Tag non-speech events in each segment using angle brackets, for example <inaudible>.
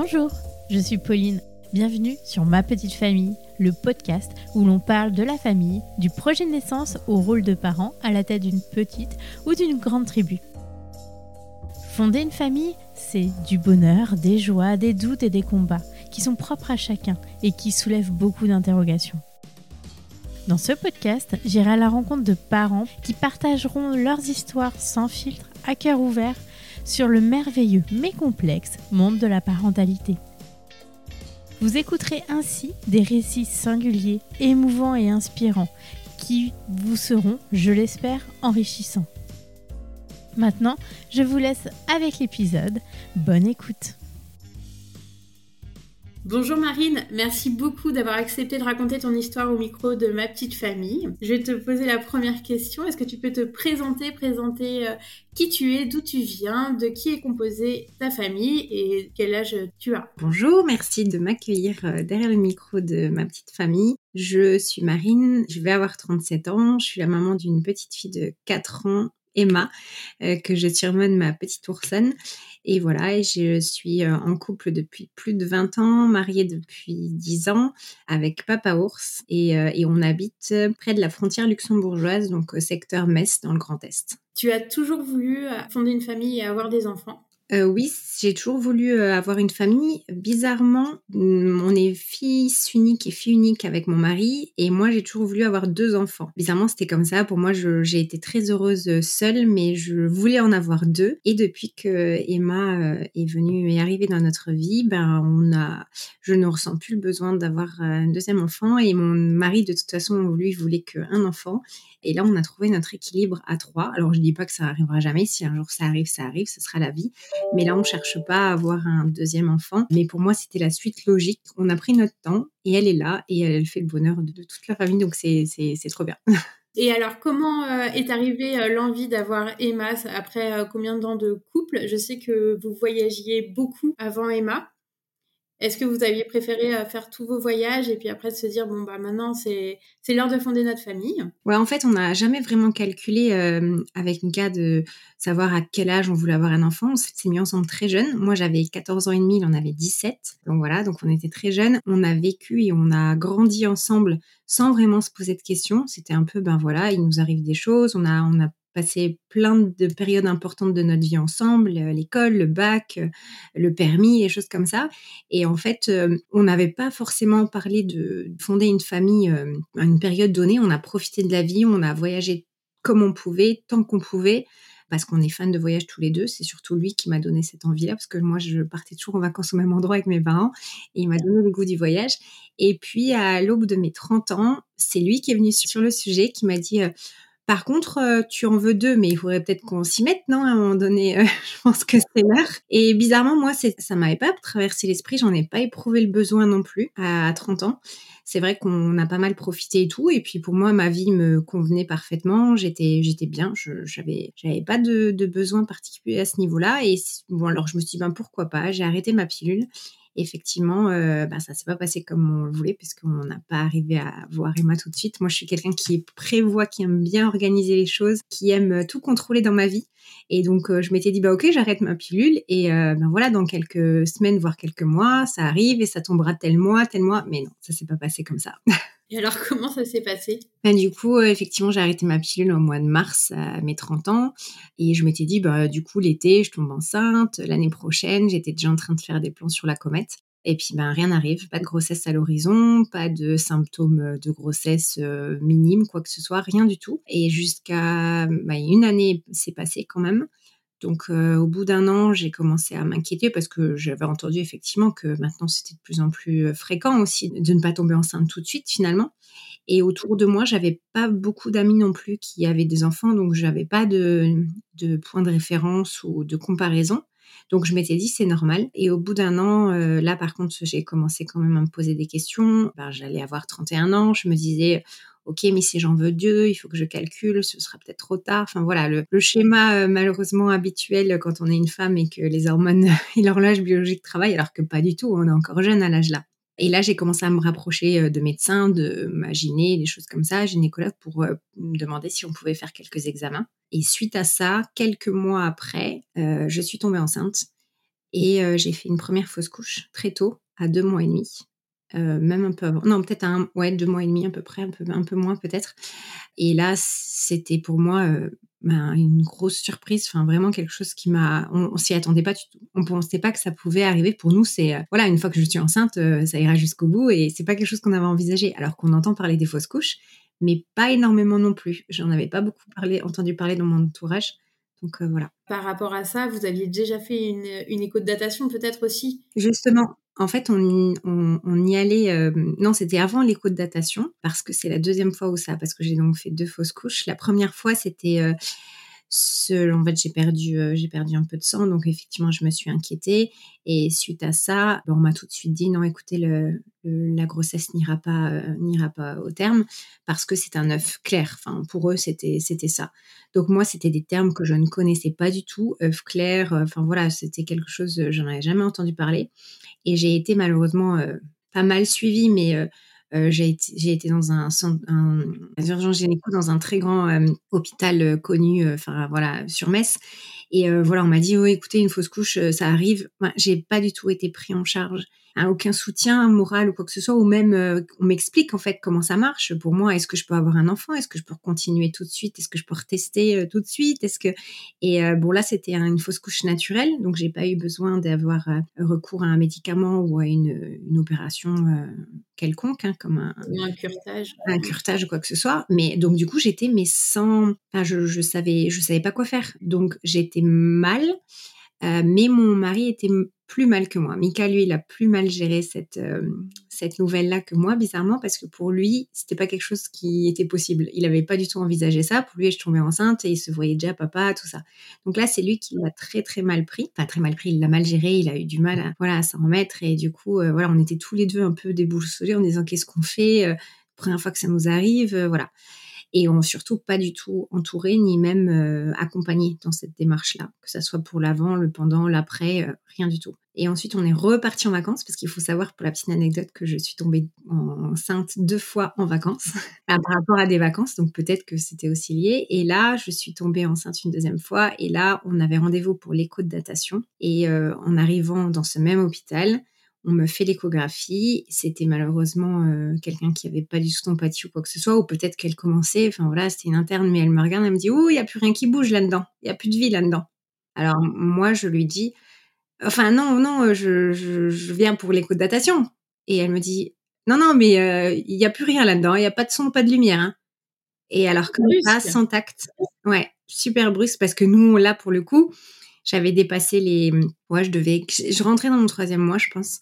Bonjour, je suis Pauline. Bienvenue sur Ma Petite Famille, le podcast où l'on parle de la famille, du projet de naissance au rôle de parent à la tête d'une petite ou d'une grande tribu. Fonder une famille, c'est du bonheur, des joies, des doutes et des combats qui sont propres à chacun et qui soulèvent beaucoup d'interrogations. Dans ce podcast, j'irai à la rencontre de parents qui partageront leurs histoires sans filtre, à cœur ouvert, sur le merveilleux mais complexe monde de la parentalité. Vous écouterez ainsi des récits singuliers, émouvants et inspirants qui vous seront, je l'espère, enrichissants. Maintenant, je vous laisse avec l'épisode. Bonne écoute. Bonjour Marine, merci beaucoup d'avoir accepté de raconter ton histoire au micro de ma petite famille. Je vais te poser la première question. Est-ce que tu peux te présenter, présenter euh, qui tu es, d'où tu viens, de qui est composée ta famille et quel âge tu as? Bonjour, merci de m'accueillir euh, derrière le micro de ma petite famille. Je suis Marine, je vais avoir 37 ans, je suis la maman d'une petite fille de 4 ans Emma, euh, que je surnomme ma petite oursonne. Et voilà, je suis euh, en couple depuis plus de 20 ans, mariée depuis 10 ans avec Papa Ours et, euh, et on habite près de la frontière luxembourgeoise, donc au secteur Metz dans le Grand Est. Tu as toujours voulu fonder une famille et avoir des enfants? Euh, oui, j'ai toujours voulu euh, avoir une famille. Bizarrement, mm, on est fils unique et fille unique avec mon mari, et moi j'ai toujours voulu avoir deux enfants. Bizarrement, c'était comme ça. Pour moi, j'ai été très heureuse euh, seule, mais je voulais en avoir deux. Et depuis que Emma est venue et arrivée dans notre vie, ben on a, je ne ressens plus le besoin d'avoir un deuxième enfant. Et mon mari, de toute façon, lui voulait qu'un enfant. Et là, on a trouvé notre équilibre à trois. Alors, je dis pas que ça arrivera jamais. Si un jour ça arrive, ça arrive, ce sera la vie. Mais là, on cherche pas à avoir un deuxième enfant. Mais pour moi, c'était la suite logique. On a pris notre temps et elle est là et elle fait le bonheur de, toute la famille. Donc, c'est trop bien. <laughs> Et alors, comment euh, est arrivée euh, l'envie d'avoir Emma? Après euh, combien de temps de couple? Je sais que vous voyagiez beaucoup avant Emma. Est-ce que vous aviez préféré euh, faire tous vos voyages et puis après se dire bon bah maintenant c'est c'est l'heure de fonder notre famille? Ouais, en fait, on n'a jamais vraiment calculé euh, avec Mika de savoir à quel âge on voulait avoir un enfant. On s'est mis ensemble très jeune. Moi, j'avais 14 ans et demi, il en avait 17. Donc voilà, donc on était très jeunes. On a vécu et on a grandi ensemble sans vraiment se poser de questions. C'était un peu ben voilà, il nous arrive des choses, on a on a passé plein de périodes importantes de notre vie ensemble, euh, l'école, le bac, euh, le permis, et choses comme ça. Et en fait, euh, on n'avait pas forcément parlé de fonder une famille à une période donnée. On a profité de la vie, on a voyagé comme on pouvait, tant qu'on pouvait parce qu'on est fans de voyage tous les deux. C'est surtout lui qui m'a donné cette envie-là, parce que moi, je partais toujours en vacances au même endroit avec mes parents, et il m'a donné le goût du voyage. Et puis, à l'aube de mes 30 ans, c'est lui qui est venu sur le sujet, qui m'a dit, par contre, euh, tu en veux deux, mais il faudrait peut-être qu'on s'y mette, non À un moment donné, euh, <laughs> je pense que c'est l'heure. Et bizarrement, moi, ça m'avait pas traversé l'esprit. J'en ai pas éprouvé le besoin non plus à 30 ans. C'est vrai qu'on a pas mal profité et tout. Et puis pour moi, ma vie me convenait parfaitement. J'étais, j'étais bien. J'avais, j'avais pas de, de besoin particulier à ce niveau-là. Et bon, alors je me suis dit, ben pourquoi pas J'ai arrêté ma pilule effectivement, euh, bah, ça s'est pas passé comme on le voulait, puisqu'on n'a pas arrivé à voir Emma tout de suite. Moi, je suis quelqu'un qui prévoit, qui aime bien organiser les choses, qui aime euh, tout contrôler dans ma vie. Et donc, euh, je m'étais dit, bah ok, j'arrête ma pilule. Et euh, ben voilà, dans quelques semaines, voire quelques mois, ça arrive et ça tombera tel mois, tel mois. Mais non, ça s'est pas passé comme ça. <laughs> Et alors, <laughs> comment ça s'est passé? Ben, Du coup, euh, effectivement, j'ai arrêté ma pilule au mois de mars à mes 30 ans. Et je m'étais dit, bah, du coup, l'été, je tombe enceinte. L'année prochaine, j'étais déjà en train de faire des plans sur la comète. Et puis, ben, rien n'arrive. Pas de grossesse à l'horizon, pas de symptômes de grossesse euh, minimes, quoi que ce soit, rien du tout. Et jusqu'à une année, c'est passé quand même. Donc, euh, au bout d'un an, j'ai commencé à m'inquiéter parce que j'avais entendu effectivement que maintenant c'était de plus en plus euh, fréquent aussi de ne pas tomber enceinte tout de suite finalement. Et autour de moi, j'avais pas beaucoup d'amis non plus qui avaient des enfants, donc j'avais pas de, de point de référence ou de comparaison. Donc je m'étais dit c'est normal. Et au bout d'un an, euh, là par contre, j'ai commencé quand même à me poser des questions. Ben, J'allais avoir 31 ans, je me disais ok, mais si j'en veux deux, il faut que je calcule, ce sera peut-être trop tard. Enfin voilà, le, schéma euh, malheureusement habituel quand on est une femme et que les hormones <laughs> et l'horloge biologique travaillent, alors que pas du tout, on est encore jeune à l'âge là. Et là, j'ai commencé à me rapprocher euh, de médecins, de ma des choses comme ça, gynécologue, pour euh, me demander si on pouvait faire quelques examens. Et suite à ça, quelques mois après, je suis tombée enceinte. Et j'ai fait une première fausse couche très tôt, à deux mois et demi. Même un peu avant. Non, peut-être un, ouais, deux mois et demi à peu près, un peu, un peu moins peut-être. Et là, c'était pour moi ben, une grosse surprise, enfin vraiment quelque chose qui m'a, on, s'y attendait pas du tout. On pensait pas que ça pouvait arriver. Pour nous, c'est voilà, une fois que je suis enceinte, ça ira jusqu'au bout et c'est pas quelque chose qu'on avait envisagé. Alors qu'on entend parler des fausses couches, mais pas énormément non plus. J'en avais pas beaucoup parlé, entendu parler dans mon entourage. Donc voilà. Par rapport à ça, vous aviez déjà fait une, une écho de datation peut-être aussi? Justement, en fait, on, on, y allait. Euh, non, c'était avant l'écho de datation parce que c'est la deuxième fois où ça, parce que j'ai donc fait deux fausses couches. La première fois, c'était euh, en fait, j'ai perdu, euh, j'ai perdu un peu de sang, donc effectivement, je me suis inquiétée. Et suite à ça, on m'a tout de suite dit non, écoutez, le, la grossesse n'ira pas, euh, n'ira pas au terme parce que c'est un œuf clair. Enfin, pour eux, c'était, ça. Donc moi, c'était des termes que je ne connaissais pas du tout, œuf clair. Euh, enfin voilà, c'était quelque chose, j'en avais jamais entendu parler. Et j'ai été malheureusement pas mal suivie, mais j'ai été, été, dans un centre, un, urgence gynéco dans un très grand euh, hôpital euh, connu, enfin voilà, sur Metz. Et voilà, on m'a dit, oh, écoutez, une fausse couche, ça arrive. j'ai pas du tout été pris en charge. Hein, aucun soutien moral ou quoi que ce soit, ou même on m'explique en fait comment ça marche. Pour moi, est-ce que je peux avoir un enfant? Est-ce que je peux continuer tout de suite? Est-ce que je peux retester tout de suite? Est-ce que et bon là, c'était une fausse couche naturelle, donc j'ai pas eu besoin d'avoir recours à un médicament ou à une, une opération quelconque, hein, comme un, un curtage, un curtage ou quoi que ce soit. Mais donc du coup, j'étais mais sans, enfin, je, je savais, je savais pas quoi faire. Donc j'étais mal. Euh, mais mon mari était plus mal que moi. Mika, lui, il a plus mal géré cette, euh, cette nouvelle-là que moi, bizarrement, parce que pour lui, c'était pas quelque chose qui était possible. Il avait pas du tout envisagé ça. Pour lui, je tombais enceinte et il se voyait déjà papa, tout ça. Donc là, c'est lui qui l'a très, très mal pris. Enfin, très mal pris, il l'a mal géré, il a eu du mal à, voilà, à s'en remettre. Et du coup, euh, voilà, on était tous les deux un peu déboussolés en disant qu'est-ce qu'on fait, première fois que ça nous arrive, voilà et on surtout pas du tout entouré ni même euh, accompagné dans cette démarche-là, que ça soit pour l'avant, le pendant, l'après, euh, rien du tout. Et ensuite, on est reparti en vacances parce qu'il faut savoir pour la petite anecdote que je suis tombée enceinte deux fois en vacances <laughs> par rapport à des vacances, donc peut-être que c'était aussi lié. Et là, je suis tombée enceinte une deuxième fois et là, on avait rendez-vous pour l'écho de datation et euh, en arrivant dans ce même hôpital, on me fait l'échographie. C'était malheureusement euh, quelqu'un qui avait pas du tout d'empathie ou quoi que ce soit, ou peut-être qu'elle commençait. Enfin voilà, c'était une interne, mais elle me regarde, elle me dit Oh, il y a plus rien qui bouge là-dedans. Il y a plus de vie là-dedans. Alors moi, je lui dis Enfin non, non, je, viens pour l'écho de datation. Et elle me dit Non, non, mais euh, il y a plus rien là-dedans. Il y a pas de son, pas de lumière. Hein. Et alors comme ça, sans tact. Ouais, super brusque parce que nous, là, pour le coup, j'avais dépassé les. Ouais, je devais. Je rentrais dans mon troisième mois, je pense.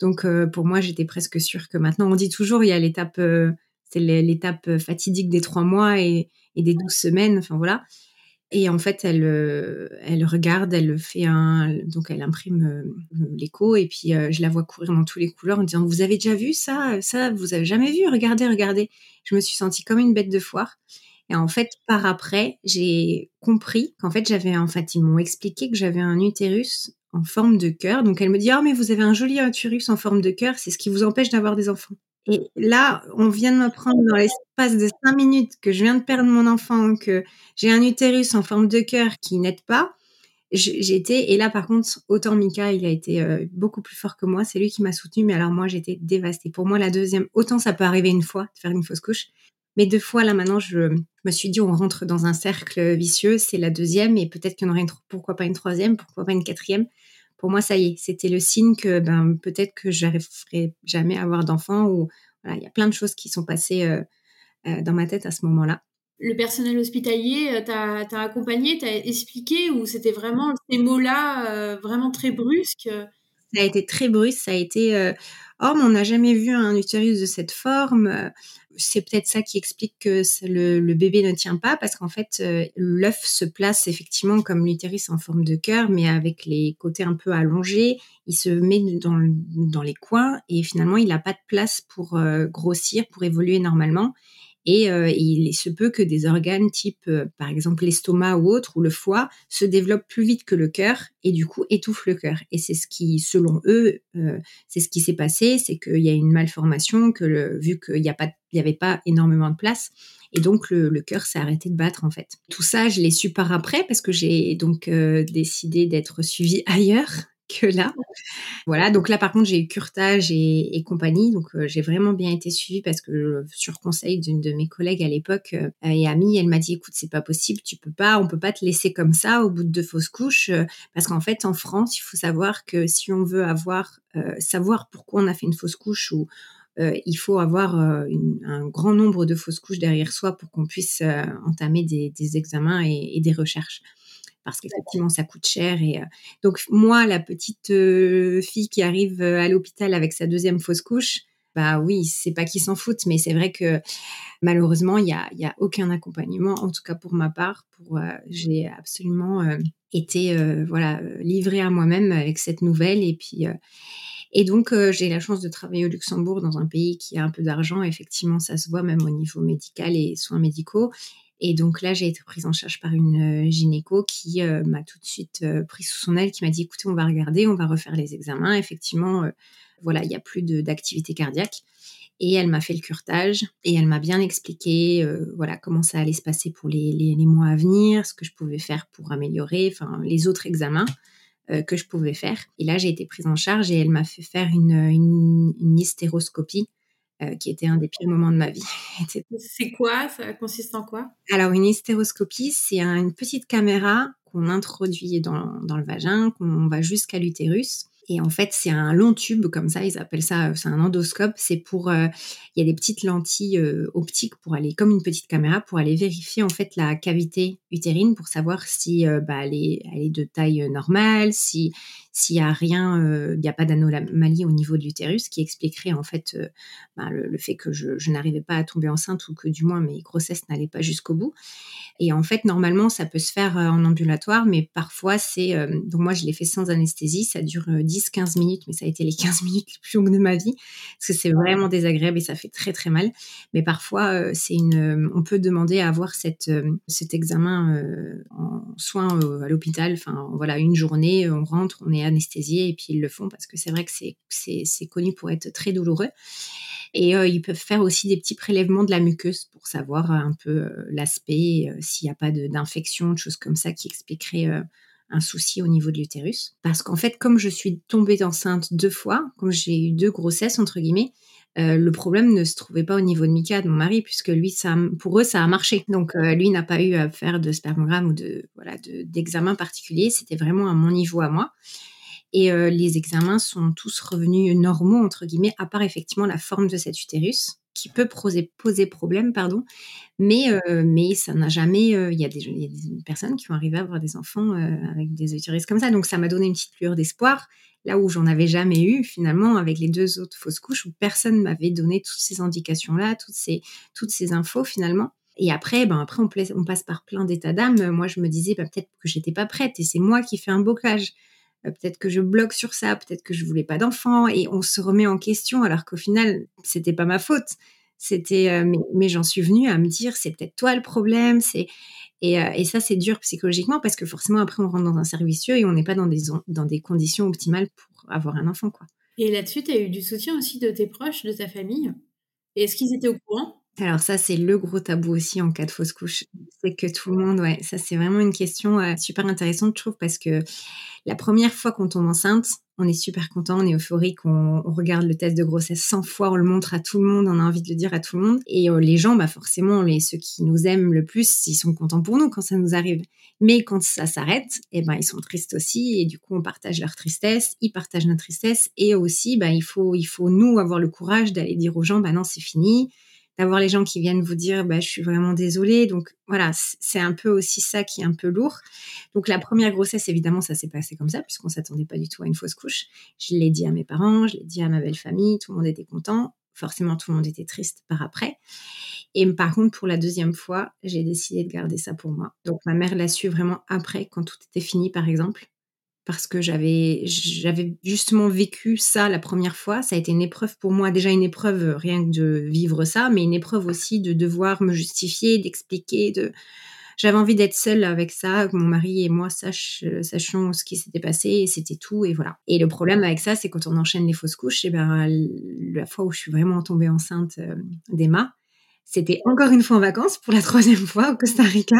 Donc euh, pour moi, j'étais presque sûre que maintenant, on dit toujours, il y a l'étape, euh, c'est l'étape fatidique des trois mois et, des douze semaines. Enfin voilà. Et en fait, elle, euh, elle regarde, elle fait un, donc elle imprime l'écho et puis je la vois courir dans tous les couleurs en disant vous avez déjà vu ça, ça vous avez jamais vu, regardez, regardez. Je me suis sentie comme une bête de foire. Et en fait, par après, j'ai compris qu'en fait, j'avais, en fait, ils m'ont expliqué que j'avais un utérus en forme de cœur. Donc elle me dit, ah, mais vous avez un joli utérus en forme de cœur, c'est ce qui vous empêche d'avoir des enfants. Et là, on vient de m'apprendre dans l'espace de cinq minutes que je viens de perdre mon enfant, que j'ai un utérus en forme de cœur qui n'aide pas. Été, et là par contre, autant Mika, il a été euh, beaucoup plus fort que moi, c'est lui qui m'a soutenu, mais alors moi j'étais dévastée. Pour moi, la deuxième, autant ça peut arriver une fois de faire une fausse couche, mais deux fois là maintenant, je me suis dit on rentre dans un cercle vicieux, c'est la deuxième, et peut-être qu'il y en aurait une, pourquoi pas une troisième, pourquoi pas une quatrième pour moi, ça y est, c'était le signe que ben, peut-être que j'arriverai jamais à avoir d'enfant ou voilà, il y a plein de choses qui sont passées euh, euh, dans ma tête à ce moment-là. Le personnel hospitalier euh, t'a accompagné, t'a expliqué ou c'était vraiment ces mots-là vraiment très brusques Ça a été très brusque, ça a été oh mais on n'a jamais vu un utérus de cette forme c'est peut-être ça qui explique que le, bébé ne tient pas parce qu'en fait euh, l'œuf se place effectivement comme l'utérus en forme de cœur mais avec les côtés un peu allongés. Il se met dans, dans les coins et finalement il n'a pas de place pour euh, grossir pour évoluer normalement et euh, il se peut que des organes type, euh, par exemple, l'estomac ou autre, ou le foie, se développent plus vite que le cœur et du coup étouffent le cœur. Et c'est ce qui, selon eux, euh, c'est ce qui s'est passé, c'est qu'il y a une malformation, que le, vu qu'il n'y a pas, il avait pas énormément de place, et donc le, le cœur s'est arrêté de battre en fait. Tout ça, je l'ai su par après parce que j'ai donc décidé d'être suivie <laughs> ailleurs là. Voilà, donc là par contre j'ai eu curtage et, compagnie, donc euh, j'ai vraiment bien été suivie parce que sur conseil d'une de mes collègues à l'époque euh, et amie, elle m'a dit écoute c'est pas possible, tu peux pas, on peut pas te laisser comme ça au bout de deux fausses couches parce qu'en fait en France il faut savoir que si on veut avoir savoir pourquoi on a fait une fausse couche ou il faut avoir un grand nombre de fausses couches derrière soi pour qu'on puisse entamer des, examens et, des recherches parce qu'effectivement ça coûte cher et donc moi la petite fille qui arrive à l'hôpital avec sa deuxième fausse couche bah oui c'est pas qu'ils s'en foutent mais c'est vrai que malheureusement il y a, y a aucun accompagnement en tout cas pour ma part pour j'ai absolument été voilà livrée à moi-même avec cette nouvelle et puis et donc, j'ai la chance de travailler au Luxembourg, dans un pays qui a un peu d'argent. Effectivement, ça se voit même au niveau médical et soins médicaux. Et donc là, j'ai été prise en charge par une euh, gynéco qui euh, m'a tout de suite euh, pris sous son aile, qui m'a dit écoutez, on va regarder, on va refaire les examens. Effectivement, voilà, il n'y a plus d'activité cardiaque. Et elle m'a fait le curtage et elle m'a bien expliqué voilà comment ça allait se passer pour les, les, mois à venir, ce que je pouvais faire pour améliorer, enfin les autres examens que je pouvais faire. Et là, j'ai été prise en charge et elle m'a fait faire une, une, une hystéroscopie euh, qui était un des pires moments de ma vie. <laughs> c'est quoi? Ça consiste en quoi? Alors, une hystéroscopie, c'est une petite caméra qu'on introduit dans, dans le vagin, qu'on va jusqu'à l'utérus et en fait, c'est un long tube comme ça, ils appellent ça, c'est un endoscope. C'est pour, euh, il y a des petites lentilles euh, optiques pour aller, comme une petite caméra, pour aller vérifier en fait la cavité utérine pour savoir si euh, bah, elle, est, elle est de taille normale, si s'il y a rien, il n'y a pas d'anomalie au niveau de l'utérus, qui expliquerait en fait bah, le, fait que je, je n'arrivais pas à tomber enceinte ou que du moins mes grossesses n'allaient pas jusqu'au bout. Et en fait, normalement, ça peut se faire en ambulatoire, mais parfois c'est, donc moi je l'ai fait sans anesthésie, ça dure 10 15 minutes, mais ça a été les 15 minutes les plus longues de ma vie, parce que c'est vraiment désagréable et ça fait très très mal. Mais parfois, euh, c'est une, euh, on peut demander à avoir euh, cet examen en soins à l'hôpital. Enfin, voilà, une journée, on rentre, on est anesthésié et puis ils le font parce que c'est vrai que c'est, connu pour être très douloureux. Et ils peuvent faire aussi des petits prélèvements de la muqueuse pour savoir un peu l'aspect, s'il n'y a pas d'infection, de choses comme ça qui expliqueraient un souci au niveau de l'utérus. Parce qu'en fait, comme je suis tombée enceinte deux fois, comme j'ai eu deux grossesses, entre guillemets, euh, le problème ne se trouvait pas au niveau de Mika, de mon mari, puisque lui, ça, pour eux, ça a marché. Donc, euh, lui n'a pas eu à faire de spermogramme ou de voilà d'examen particulier. C'était vraiment à mon niveau à moi. Et euh, les examens sont tous revenus normaux, entre guillemets, à part effectivement la forme de cet utérus qui peut poser, poser problème, pardon. Mais, euh, mais ça n'a jamais. Euh, il y, a des personnes qui ont arrivé à avoir des enfants euh, avec des utérus comme ça. Donc ça m'a donné une petite lueur d'espoir. Là où j'en avais jamais eu, finalement, avec les deux autres fausses couches, où personne m'avait donné toutes ces indications-là, toutes ces, toutes ces infos, finalement. Et après, ben après on, on passe par plein d'états d'âme. Moi, je me disais ben, peut-être que j'étais pas prête et c'est moi qui fais un bocage. Euh, peut-être que je bloque sur ça, peut-être que je voulais pas d'enfant, et on se remet en question alors qu'au final c'était pas ma faute. C'était, euh, mais, j'en suis venue à me dire c'est peut-être toi le problème, c'est et, euh, ça c'est dur psychologiquement parce que forcément après on rentre dans un servicieux et on n'est pas dans des dans des conditions optimales pour avoir un enfant quoi. Et là-dessus, tu as eu du soutien aussi de tes proches, de ta famille? Est-ce qu'ils étaient au courant? Alors ça, c'est le gros tabou aussi en cas de fausse couche. C'est que tout le monde, ouais, ça c'est vraiment une question euh, super intéressante, je trouve, parce que la première fois qu'on tombe enceinte, on est super content, on est euphorique, on, regarde le test de grossesse 100 fois, on le montre à tout le monde, on a envie de le dire à tout le monde. Et euh, les gens, bah forcément, les ceux qui nous aiment le plus, ils sont contents pour nous quand ça nous arrive. Mais quand ça s'arrête, eh ben ils sont tristes aussi, et du coup on partage leur tristesse, ils partagent notre tristesse, et aussi, bah il faut il faut nous avoir le courage d'aller dire aux gens, bah non c'est fini d'avoir les gens qui viennent vous dire bah, je suis vraiment désolée. Donc voilà, c'est un peu aussi ça qui est un peu lourd. Donc la première grossesse, évidemment, ça s'est passé comme ça, puisqu'on s'attendait pas du tout à une fausse couche. Je l'ai dit à mes parents, je l'ai dit à ma belle famille, tout le monde était content. Forcément, tout le monde était triste par après. Et par contre, pour la deuxième fois, j'ai décidé de garder ça pour moi. Donc ma mère l'a su vraiment après, quand tout était fini, par exemple parce que j'avais j'avais justement vécu ça la première fois. Ça a été une épreuve pour moi, déjà une épreuve euh, rien que de vivre ça, mais une épreuve aussi de devoir me justifier, d'expliquer, de j'avais envie d'être seule avec ça, que mon mari et moi sach, euh, sachions ce qui s'était passé et c'était tout et voilà. Et le problème avec ça, c'est quand on enchaîne les fausses couches, et ben la fois où je suis vraiment tombée enceinte euh, d'Emma, C'était encore une fois en vacances pour la <laughs> troisième fois au Costa Rica.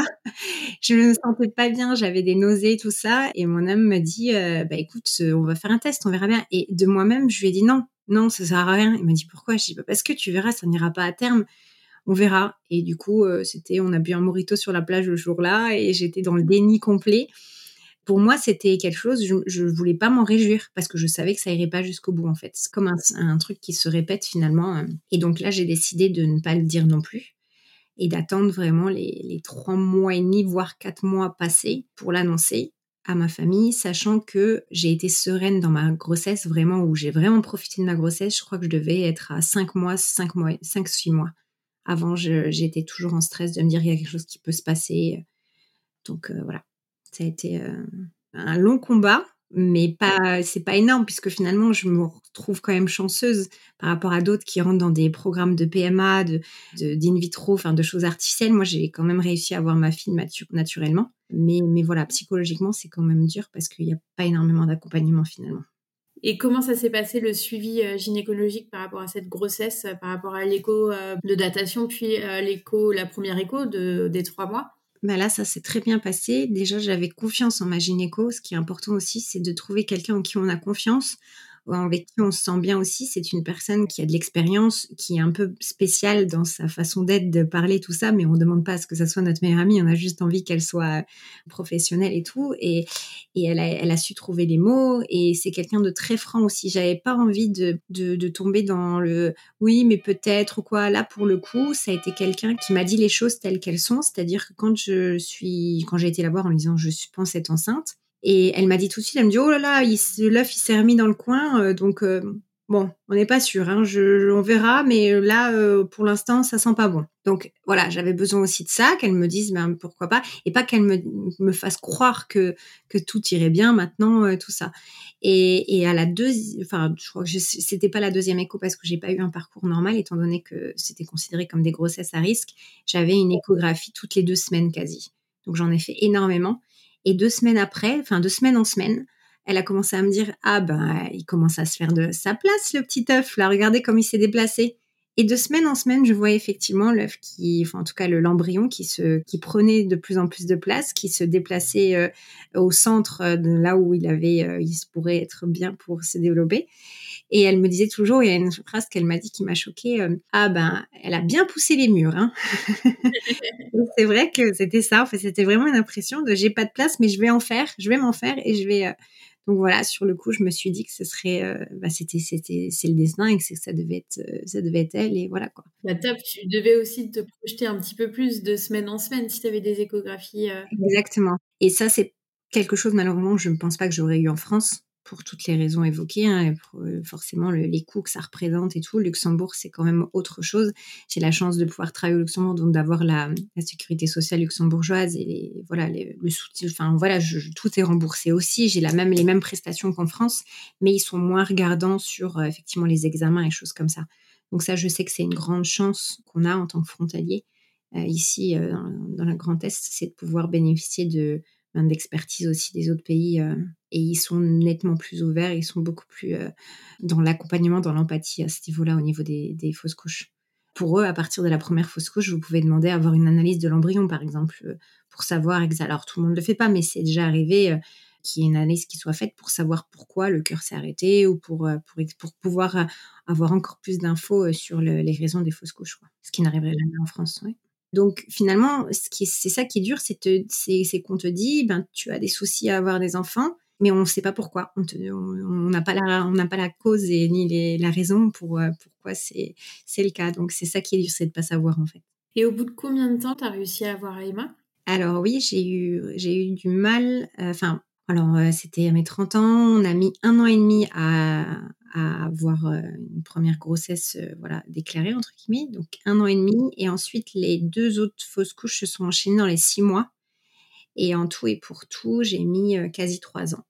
Je me sentais pas bien, j'avais des nausées, tout ça. Et mon homme m'a dit, euh, bah écoute, on va faire un test, on verra bien. Et de moi-même, je lui ai dit non, non, ça sert à rien. Il m'a dit pourquoi? Je dis bah, parce que tu verras, ça n'ira pas à terme. On verra. Et du coup, euh, c'était, on a bu un morito sur la plage le jour-là et j'étais dans le déni complet pour moi, c'était quelque chose, je ne voulais pas m'en réjouir parce que je savais que ça irait pas jusqu'au bout, en fait. C'est comme un, truc qui se répète finalement. Euh. Et donc là, j'ai décidé de ne pas le dire non plus et d'attendre vraiment les, trois mois et demi, voire quatre mois passés pour l'annoncer à ma famille, sachant que j'ai été sereine dans ma grossesse, vraiment, où j'ai vraiment profité de ma grossesse. Je crois que je devais être à cinq mois, cinq mois, cinq, six mois. Avant, j'étais toujours en stress de me dire il y a quelque chose qui peut se passer. Donc euh, voilà. Ça a été euh, un long combat, mais pas, c'est pas énorme puisque finalement je me retrouve quand même chanceuse par rapport à d'autres qui rentrent dans des programmes de PMA, de, d'in vitro, enfin de choses artificielles. Moi, j'ai quand même réussi à avoir ma fille naturellement, mais, mais voilà, psychologiquement, c'est quand même dur parce qu'il n'y a pas énormément d'accompagnement finalement. Et comment ça s'est passé le suivi euh, gynécologique par rapport à cette grossesse, euh, par rapport à l'écho de datation, puis l'écho, la première écho de, des trois mois? Bah là, ça s'est très bien passé. Déjà, j'avais confiance en ma gynéco. Ce qui est important aussi, c'est de trouver quelqu'un en qui on a confiance, avec qui on se sent bien aussi. C'est une personne qui a de l'expérience, qui est un peu spéciale dans sa façon d'être, de parler, tout ça, mais on ne demande pas à ce que ça soit notre meilleure amie, on a juste envie qu'elle soit professionnelle et tout. Et, elle, a, elle a su trouver les mots, et c'est quelqu'un de très franc aussi. J'avais pas envie de, de, tomber dans le oui, mais peut-être ou quoi. Là, pour le coup, ça a été quelqu'un qui m'a dit les choses telles qu'elles sont, c'est-à-dire que quand je suis, quand j'ai été la voir en disant je pense être enceinte, et elle m'a dit tout de suite, elle me dit, oh là là, l'œuf, il s'est remis dans le coin, euh, donc euh, bon, on n'est pas sûr, hein, je, on verra, mais euh, là, pour l'instant, ça sent pas bon. Donc voilà, j'avais besoin aussi de ça, qu'elle me dise, ben pourquoi pas, et pas qu'elle me, me fasse croire que, que tout irait bien maintenant, tout ça. Et, et à la deuxième, enfin, je crois que c'était pas la deuxième écho parce que j'ai pas eu un parcours normal, étant donné que c'était considéré comme des grossesses à risque. J'avais une échographie toutes les deux semaines quasi. Donc j'en ai fait énormément. Et deux semaines après, enfin deux semaines en semaine, elle a commencé à me dire ah ben il commence à se faire de sa place le petit œuf là, regardez comme il s'est déplacé. Et de semaine en semaine, je voyais effectivement l'œuf qui, enfin en tout cas l'embryon qui se, qui prenait de plus en plus de place, qui se déplaçait euh, au centre euh, de là où il avait, euh, il pourrait être bien pour se développer. Et elle me disait toujours, il y a une phrase qu'elle m'a dit qui m'a choquée, euh, ah ben, elle a bien poussé les murs. Hein. <laughs> c'est vrai que c'était ça. En fait, c'était vraiment une impression de j'ai pas de place, mais je vais en faire, je vais m'en faire et je vais. Euh, donc voilà, sur le coup, je me suis dit que ce serait, euh, bah, c'était, c'était, c'est le destin et que ça devait être, ça devait être elle et voilà quoi. Bah top, tu devais aussi te projeter un petit peu plus de semaine en semaine si tu avais des échographies. Exactement. Et ça, c'est quelque chose malheureusement je ne pense pas que j'aurais eu en France pour toutes les raisons évoquées, hein, euh, forcément les coûts que ça représente et tout. Luxembourg, c'est quand même autre chose. J'ai la chance de pouvoir travailler au Luxembourg, donc d'avoir la, sécurité sociale luxembourgeoise et voilà le soutien. Enfin voilà, tout est remboursé aussi. J'ai la même les mêmes prestations qu'en France, mais ils sont moins regardants sur euh, effectivement les examens et choses comme ça. Donc ça, je sais que c'est une grande chance qu'on a en tant que frontalier euh, ici dans, la Grand Est, c'est de pouvoir bénéficier de d'expertise aussi des autres pays euh, et ils sont nettement plus ouverts, ils sont beaucoup plus euh, dans l'accompagnement, dans l'empathie à ce niveau-là au niveau des, fausses couches. Pour eux, à partir de la première fausse couche, vous pouvez demander à avoir une analyse de l'embryon, par exemple, euh, pour savoir. Alors tout le monde ne le fait pas, mais c'est déjà arrivé qu'il y ait une analyse qui soit faite pour savoir pourquoi le cœur s'est arrêté ou pour, pour, pour, pouvoir avoir encore plus d'infos sur les raisons des fausses couches, ce qui n'arriverait jamais en France. Donc finalement, c'est ça qui est dur, c'est qu'on te dit, ben tu as des soucis à avoir des enfants, mais on ne sait pas pourquoi. On n'a pas la, on n'a pas la cause et ni la raison pour euh, pourquoi c'est le cas. Donc c'est ça qui est dur, c'est de pas savoir en fait. Et au bout de combien de temps tu as réussi à avoir Emma Alors oui, j'ai eu eu du mal. Euh, enfin, alors euh, c'était à mes 30 ans. On a mis un an et demi à, à avoir euh, une première grossesse euh, voilà, déclarée, entre guillemets, donc un an et demi. Et ensuite, les deux autres fausses couches se sont enchaînées dans les six mois. Et en tout et pour tout, j'ai mis euh, quasi trois ans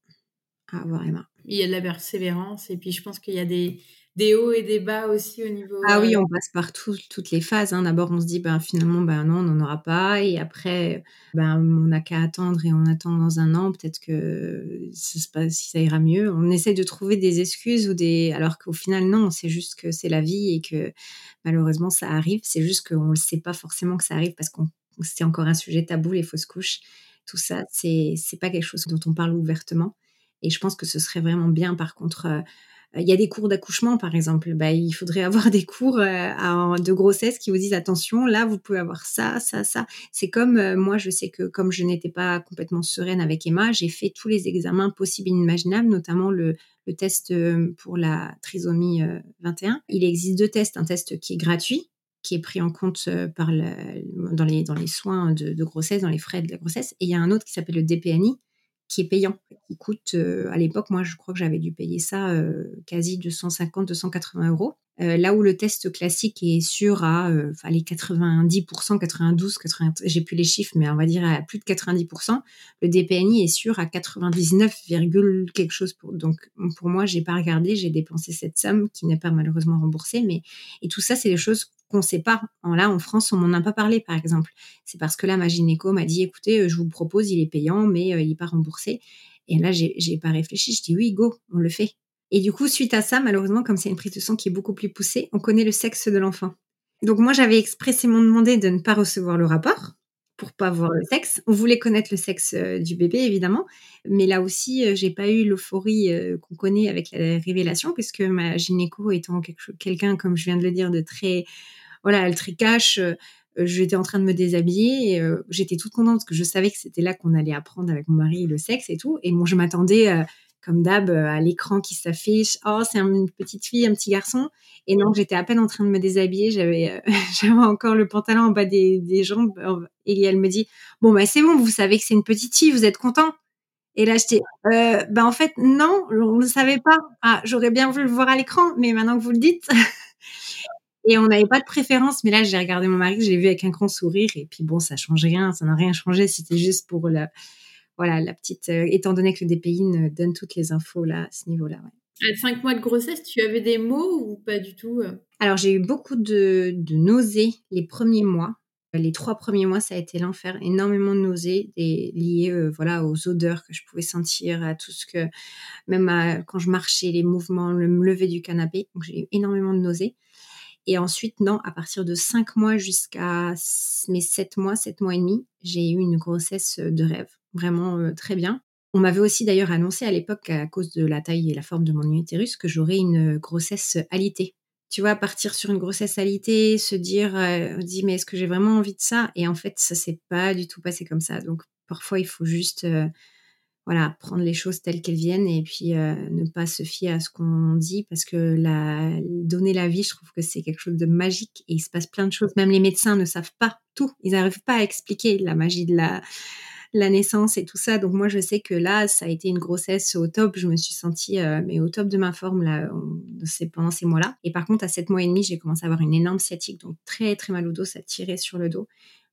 à avoir Emma. Il y a de la persévérance et puis je pense qu'il y a des, des hauts et des bas aussi au niveau. Ah oui, on passe par toutes les phases. Hein. D'abord, on se dit, ben, finalement, ben, non, on n'en aura pas. Et après, ben, on n'a qu'à attendre et on attend dans un an. Peut-être que ça, si ça ira mieux. On essaie de trouver des excuses ou des. Alors qu'au final, non, c'est juste que c'est la vie et que malheureusement, ça arrive. C'est juste qu'on ne le sait pas forcément que ça arrive parce qu'on c'est encore un sujet tabou, les fausses couches. Tout ça, c'est pas quelque chose dont on parle ouvertement. Et je pense que ce serait vraiment bien, par contre, euh, il y a des cours d'accouchement, par exemple. Bah, il faudrait <laughs> avoir des cours euh, de grossesse qui vous disent attention, là, vous pouvez avoir ça, ça, ça. C'est comme euh, moi, je sais que comme je n'étais pas complètement sereine avec Emma, j'ai fait tous les examens possibles et inimaginables, notamment le, test pour la trisomie 21. Il existe deux tests, un test qui est gratuit qui est pris en compte par dans, les, dans les soins de, de, grossesse, dans les frais de la grossesse. Et il y a un autre qui s'appelle le DPNI, qui est payant, qui coûte, euh, à l'époque, moi je crois que j'avais dû payer ça euh, quasi 250-280 euros. Euh, là où le test classique est sûr à les 90%, 92, 80, j'ai plus les chiffres, mais on va dire à plus de 90%, le DPNI est sûr à 99, quelque chose. Pour, donc pour moi, j'ai pas regardé, j'ai dépensé cette somme qui n'est pas malheureusement remboursée, mais et tout ça, c'est des choses qu'on ne sait pas. Là, en France, on m'en a pas parlé, par exemple. C'est parce que là, ma gynéco m'a dit, écoutez, euh, je vous propose, il est payant, mais euh, il n'est pas remboursé. Et là, j'ai pas réfléchi. Je dis, oui, go, on le fait. Et du coup, suite à ça, malheureusement, comme c'est une prise de sang qui est beaucoup plus poussée, on connaît le sexe de l'enfant. Donc moi, j'avais expressément demandé de ne pas recevoir le rapport pour pas voir le sexe. On voulait connaître le sexe euh, du bébé, évidemment, mais là aussi, j'ai pas eu l'euphorie qu'on connaît avec la révélation, puisque ma gynéco étant quelqu'un, comme je viens de le dire, de très voilà, le tricage. Euh, j'étais en train de me déshabiller et euh, j'étais toute contente parce que je savais que c'était là qu'on allait apprendre avec mon mari le sexe et tout. Et bon, je m'attendais, euh, comme d'hab, à l'écran qui s'affiche. Oh, c'est une petite fille, un petit garçon? Et non, j'étais à peine en train de me déshabiller. J'avais, <laughs> j'avais encore le pantalon en bas des, jambes. Et elle me dit, bon, bah, c'est bon, vous savez que c'est une petite fille, vous êtes content? Et là, j'étais, euh, bah, en fait, non, on ne savait pas. Ah, j'aurais bien voulu le voir à l'écran, mais maintenant que vous le dites, <laughs> Et on n'avait pas de préférence, mais là, j'ai regardé mon mari, je l'ai vu avec un grand sourire, et puis bon, ça change rien, ça n'a rien changé, c'était juste pour la, voilà, la petite, euh, étant donné que le DPI donne toutes les infos là, à ce niveau-là. À cinq mois de grossesse, tu avais des mots ou pas du tout euh? Alors, j'ai eu beaucoup de, de, nausées les premiers mois. Les trois premiers mois, ça a été l'enfer. Énormément de nausées des, liées euh, voilà, aux odeurs que je pouvais sentir, à tout ce que, même quand je marchais, les mouvements, le me lever du canapé. Donc, j'ai eu énormément de nausées. Et ensuite, non, à partir de 5 mois jusqu'à mes 7 mois, 7 mois et demi, j'ai eu une grossesse euh, de rêve. Vraiment très bien. On m'avait aussi d'ailleurs annoncé à l'époque, à cause de la taille et la forme de mon utérus, que j'aurais une grossesse alitée. Tu vois, partir sur une grossesse alitée, se dire, euh, dit, mais est-ce que j'ai vraiment envie de ça? Et en fait, ça s'est pas du tout passé comme ça. Donc, parfois, il faut juste voilà, prendre les choses telles qu'elles viennent et puis ne pas se fier à ce qu'on dit parce que la, donner la vie, je trouve que c'est quelque chose de magique et il se passe plein de choses. Même les médecins ne savent pas tout. Ils n'arrivent pas à expliquer la magie de la, la naissance et tout ça. Donc moi, je sais que là, ça a été une grossesse au top. Je me suis sentie euh, mais au top de ma forme là, pendant ces mois-là. Et par contre, à 7 mois et demi, j'ai commencé à avoir une énorme sciatique, donc très très mal au dos, ça tirait sur le dos.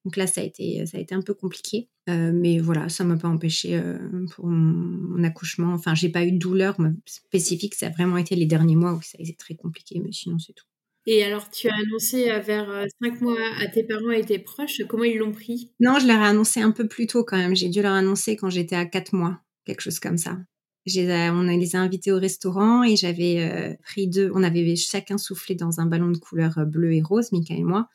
Donc là, ça a été, ça a été un peu compliqué. Euh, mais voilà, ça m'a pas empêché euh, pour mon, accouchement. Enfin, j'ai pas eu de douleur spécifique. Ça a vraiment été les derniers mois où ça a été très compliqué, mais sinon, c'est tout. Et alors, tu as annoncé euh, vers 5 mois à tes parents et tes proches. Comment ils l'ont pris? Non, je leur ai annoncé un peu plus tôt quand même. J'ai dû leur annoncer quand j'étais à 4 mois, quelque chose comme ça. On les a invités au restaurant et j'avais pris deux. On avait chacun soufflé dans un ballon de couleur bleu et rose, Mika et moi.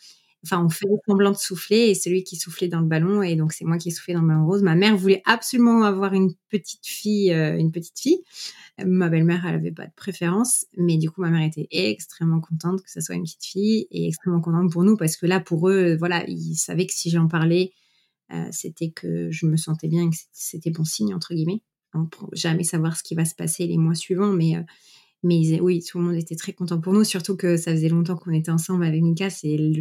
Enfin, on fait semblant de souffler et celui qui soufflait dans le ballon et donc c'est moi qui ai dans le ballon rose. Ma mère voulait absolument avoir une petite fille, euh, une petite fille. Ma belle-mère, elle avait pas de préférence, mais du coup, ma mère était extrêmement contente que ce soit une petite fille et extrêmement contente pour nous parce que là, pour eux, voilà, ils savaient que si j'en parlais, euh, c'était que je me sentais bien que c'était bon signe entre guillemets. On peut jamais savoir ce qui va se passer les mois suivants, mais euh, mais oui, tout le monde était très content pour nous, surtout que ça faisait longtemps qu'on était ensemble avec Mika. C'est la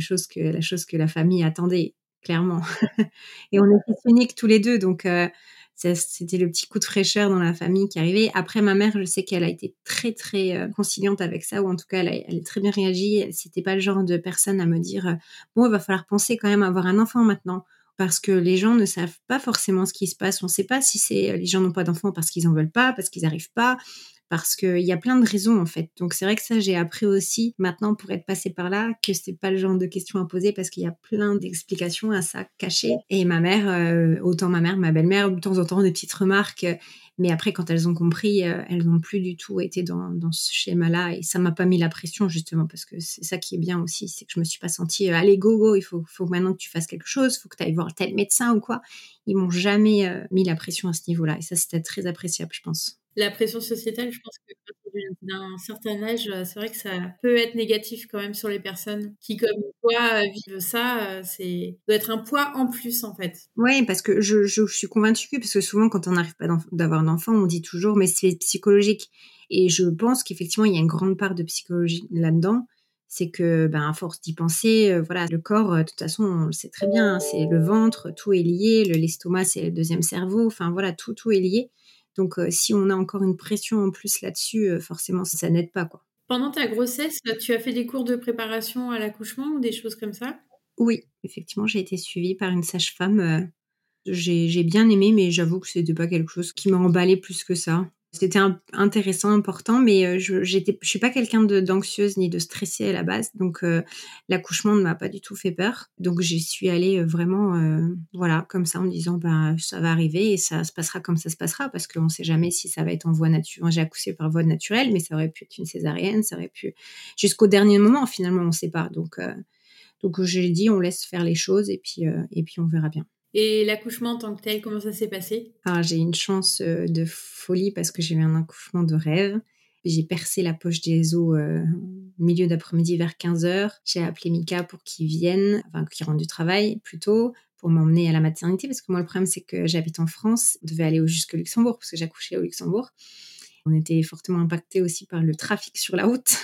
chose que la famille attendait clairement. <laughs> et on était uniques tous les deux, donc euh, c'était le petit coup de fraîcheur dans la famille qui arrivait. Après, ma mère, je sais qu'elle a été très très euh, conciliante avec ça, ou en tout cas, elle a, très bien réagi. C'était pas le genre de personne à me dire euh, bon, il va falloir penser quand même à avoir un enfant maintenant parce que les gens ne savent pas forcément ce qui se passe. On ne sait pas si les gens n'ont pas d'enfants parce qu'ils en veulent pas, parce qu'ils n'arrivent pas, parce qu'il y a plein de raisons en fait. Donc c'est vrai que ça j'ai appris aussi maintenant pour être passé par là que c'est pas le genre de questions à poser parce qu'il y a plein d'explications à ça cachées. Et ma mère, euh, autant ma mère, ma belle-mère, de temps en temps des petites remarques mais après, quand elles ont compris, euh, elles n'ont plus du tout été dans, dans ce schéma-là. Et ça m'a pas mis la pression, justement, parce que c'est ça qui est bien aussi. C'est que je me suis pas sentie, euh, allez, go, go, il faut, faut maintenant que tu fasses quelque chose, faut que tu ailles voir tel médecin ou quoi. Ils m'ont jamais mis la pression à ce niveau-là. Et ça, c'était très appréciable, je pense. La pression sociétale, je pense que d'un certain âge, c'est vrai que ça peut être négatif quand même sur les personnes qui, comme toi, vivent ça. C'est doit être un poids en plus, en fait. Oui, parce que je, suis convaincue, parce que souvent, quand on n'arrive pas d'avoir d'enfant, on dit toujours, mais c'est psychologique. Et je pense qu'effectivement, il y a une grande part de psychologie là-dedans. C'est que, ben, à force d'y penser, voilà, le corps, de toute façon, on le sait très bien, hein, c'est le ventre, tout est lié, l'estomac, c'est le deuxième cerveau, enfin voilà, tout, tout est lié. Donc, euh, si on a encore une pression en plus là-dessus, euh, forcément, ça n'aide pas. Quoi. Pendant ta grossesse, tu as fait des cours de préparation à l'accouchement ou des choses comme ça? Oui, effectivement, j'ai été suivie par une sage-femme. Euh, j'ai bien aimé, mais j'avoue que c'était pas quelque chose qui m'a emballé plus que ça. C'était intéressant, important, mais euh, je je suis pas quelqu'un d'anxieuse ni de stressée à la base, donc euh, l'accouchement ne m'a pas du tout fait peur. Donc j'y suis allée euh, vraiment, voilà, comme ça, en me disant, ben ça va arriver et ça se passera comme ça se passera, parce qu'on ne sait jamais si ça va être en voie naturelle. J'ai accouché par voie naturelle, mais ça aurait pu être une césarienne, ça aurait pu jusqu'au dernier moment finalement, on ne sait pas. Donc donc j'ai dit, on laisse faire les choses et puis et puis on verra bien. Et l'accouchement en tant que tel, comment ça s'est passé? Ah, J'ai une chance euh, de folie parce que j'ai eu un accouchement de rêve. J'ai percé la poche des os euh, milieu d'après-midi vers 15h. J'ai appelé Mika pour qu'il vienne, enfin qu'il rentre du travail plutôt, pour m'emmener à la maternité. Parce que moi, le problème, c'est que j'habite en France, je devais aller jusqu'au Luxembourg parce que j'accouchais au Luxembourg. On était fortement impacté aussi par le trafic sur la route.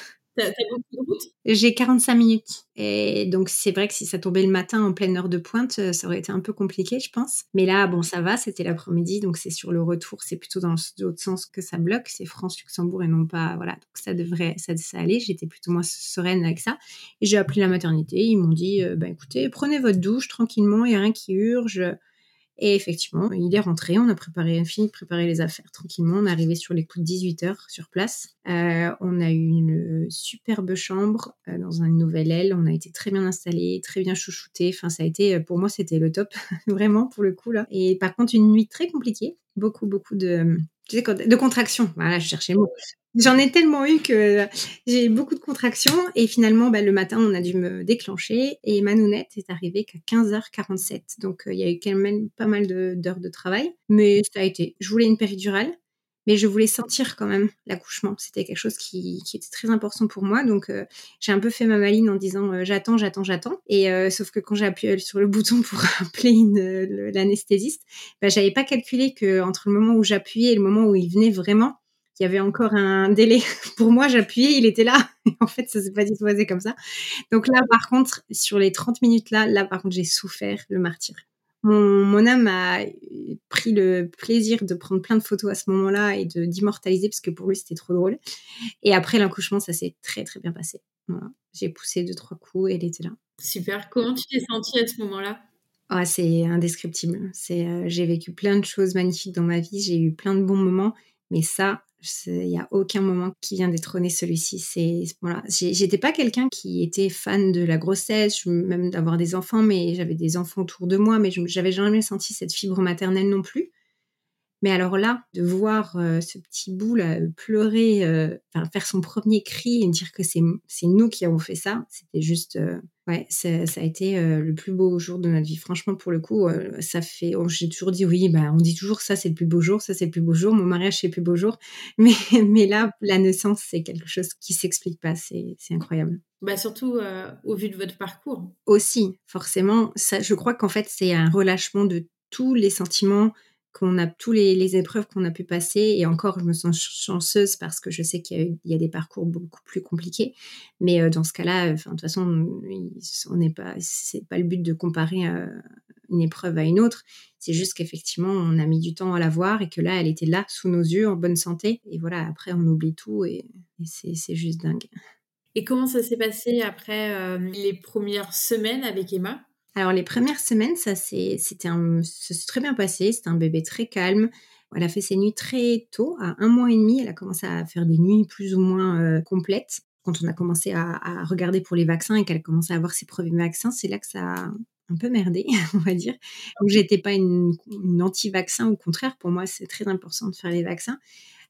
J'ai 45 minutes. Et donc, c'est vrai que si ça tombait le matin en pleine heure de pointe, euh, ça aurait été un peu compliqué, je pense. Mais là, bon, ça va, c'était l'après-midi, donc c'est sur le retour. C'est plutôt dans l'autre sens que ça bloque. C'est France-Luxembourg et non pas. Voilà, donc ça devrait, ça, ça aller. J'étais plutôt moins sereine avec ça. Et j'ai appelé la maternité. Ils m'ont dit, euh, bah, écoutez, prenez votre douche tranquillement, il n'y a rien qui urge. Et effectivement, il est rentré, on a préparé, fini de les affaires tranquillement. On est arrivé sur les coups de 18 heures sur place. Euh, on a eu une superbe chambre euh, dans une nouvelle aile. On a été très bien installé, très bien chouchouté. Enfin, ça a été, euh, pour moi, c'était le top, <laughs> vraiment, pour le coup, là. Et par contre, une nuit très compliquée. Beaucoup, beaucoup de, de contractions. Voilà, je cherchais le mot. J'en ai tellement eu que j'ai beaucoup de contractions et finalement, bah, le matin, on a dû me déclencher et ma nounette est arrivée qu'à 15h47. Donc, euh, il y a eu quand même pas mal d'heures de, travail, mais ça a été. Je voulais une péridurale, mais je voulais sentir quand même l'accouchement. C'était quelque chose qui, était très important pour moi. Donc, euh, j'ai un peu fait ma maline en disant euh, j'attends, j'attends, j'attends. Et sauf que quand j'ai appuyé sur le <laughs> bouton pour <laughs> appeler l'anesthésiste, bah, j'avais pas calculé que entre le moment où j'appuyais et le moment où il venait vraiment, il y avait encore un <laughs> délai. Pour moi, j'appuyais, il était là. en fait, ça s'est pas dit passé comme ça. Donc là, par contre, sur les 30 minutes là, là, par contre, j'ai souffert le martyr. Mon, mon âme a pris le plaisir de prendre plein de photos à ce moment-là et de d'immortaliser parce que pour lui, c'était trop drôle. Et après l'accouchement, ça s'est très, très bien passé. J'ai poussé deux, trois coups et elle était là. Super. Comment tu t'es sentie à ce moment-là? Ah, c'est indescriptible. C'est, euh, j'ai vécu plein de choses magnifiques dans ma vie. J'ai eu plein de bons moments, mais ça, il n'y a aucun moment qui vient détrôner celui-ci. C'est voilà, j'étais pas quelqu'un qui était fan de la grossesse, même d'avoir des enfants, mais j'avais des enfants autour de moi, mais j'avais jamais senti cette fibre maternelle non plus. Mais alors là, de voir euh, ce petit bout là pleurer, euh, faire son premier cri et dire que c'est nous qui avons fait ça, c'était juste, euh, ouais, ça a été le plus beau jour de notre vie. Franchement, pour le coup, ça fait, oh, j'ai toujours dit oui, bah on dit toujours ça c'est le plus beau jour, ça c'est le plus beau jour, mon mariage c'est le plus beau jour, <laughs> mais mais là, la naissance c'est quelque chose qui s'explique pas, c'est incroyable. Bah surtout au vu de votre parcours. Aussi, forcément, ça, je crois qu'en fait c'est un relâchement de tous les sentiments qu'on a tous les, épreuves qu'on a pu passer. Et encore je me sens chanceuse parce que je sais qu'il y, a des parcours beaucoup plus compliqués. Mais euh, dans ce cas-là enfin de toute façon on n'est pas c'est pas le but de comparer euh, une épreuve à une autre. C'est juste qu'effectivement on a mis du temps à la voir et que là elle était là sous nos yeux en bonne santé. Et voilà après on oublie tout et, c'est juste dingue. Et comment ça s'est passé après euh, les premières semaines avec Emma? Alors les premières semaines, ça s'est très bien passé. C'était un bébé très calme. Elle a fait ses nuits très tôt, à un mois et demi. Elle a commencé à faire des nuits plus ou moins complètes. Quand on a commencé à, regarder pour les vaccins et qu'elle a commencé à avoir ses premiers vaccins, c'est là que ça a un peu merdé, <laughs> on va dire. Donc, j'étais pas une, une anti-vaccin, au contraire, pour moi, c'est très important de faire les vaccins.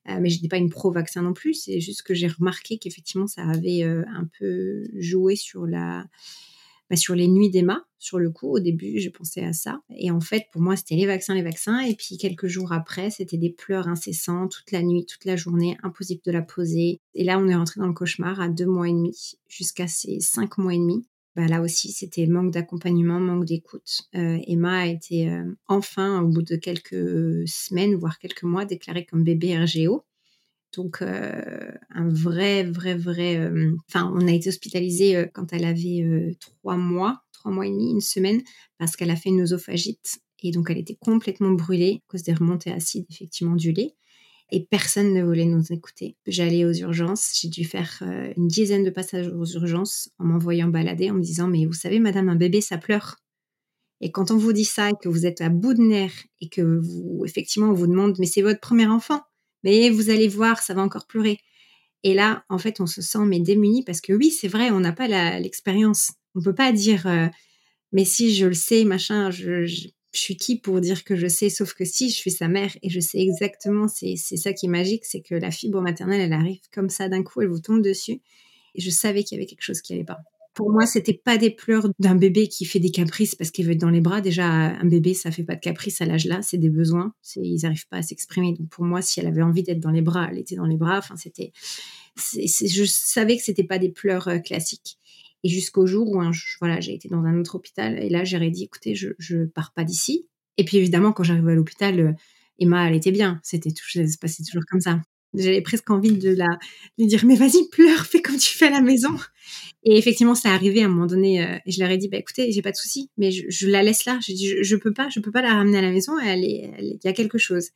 Euh, mais je n'étais pas une pro-vaccin non plus. C'est juste que j'ai remarqué qu'effectivement, ça avait euh, un peu joué sur la, bah, sur les nuits d'Emma, sur le coup. Au début, je pensais à ça. Et en fait, pour moi, c'était les vaccins, les vaccins. Et puis, quelques jours après, c'était des pleurs incessants toute la nuit, toute la journée, impossible de la poser. Et là, on est rentré dans le cauchemar à deux mois et demi, jusqu'à ces cinq mois et demi. Bah, là aussi, c'était manque d'accompagnement, manque d'écoute. Euh, Emma a été euh, enfin, au bout de quelques semaines, voire quelques mois, déclarée comme bébé RGO. Donc, euh, un vrai, vrai, vrai. Enfin, on a été hospitalisé quand elle avait trois mois, trois mois et demi, une semaine, parce qu'elle a fait une oesophagite. Et donc, elle était complètement brûlée à cause des remontées acides, effectivement, du lait et personne ne voulait nous écouter. J'allais aux urgences, j'ai dû faire euh, une dizaine de passages aux urgences en m'envoyant balader, en me disant mais vous savez madame, un bébé ça pleure. Et quand on vous dit ça et que vous êtes à bout de nerfs et que vous effectivement on vous demande mais c'est votre premier enfant, mais vous allez voir ça va encore pleurer. Et là en fait on se sent mais démuni parce que oui c'est vrai on n'a pas l'expérience. On peut pas dire euh, mais si je le sais machin je je suis qui pour dire que je sais, sauf que si je suis sa mère et je sais exactement, c'est ça qui est magique, c'est que la fibre maternelle, elle arrive comme ça d'un coup, elle vous tombe dessus. Et je savais qu'il y avait quelque chose qui allait pas. Pour moi, c'était pas des pleurs d'un bébé qui fait des caprices parce qu'il veut être dans les bras. Déjà, un bébé, ça fait pas de caprices à l'âge-là, c'est des besoins. Ils n'arrivent pas à s'exprimer. Donc pour moi, si elle avait envie d'être dans les bras, elle était dans les bras. Enfin, c'était, je savais que c'était pas des pleurs euh, classiques. Et jusqu'au jour où voilà, j'ai été dans un autre hôpital et là, j'ai dit, écoutez, je, je pars pas d'ici. Et puis évidemment, quand j'arrivais à l'hôpital, euh, Emma, elle était bien. C'était tout, ça se passait toujours comme ça. J'avais presque envie de la lui dire, mais vas-y, pleure, fais comme tu fais à la maison. Et effectivement, c'est arrivé à un moment donné. Euh, et je leur ai dit, bah, écoutez, j'ai pas de souci, mais je, la laisse là. J'ai dit, je, je, peux pas, je peux pas la ramener à la maison. Il y a quelque chose.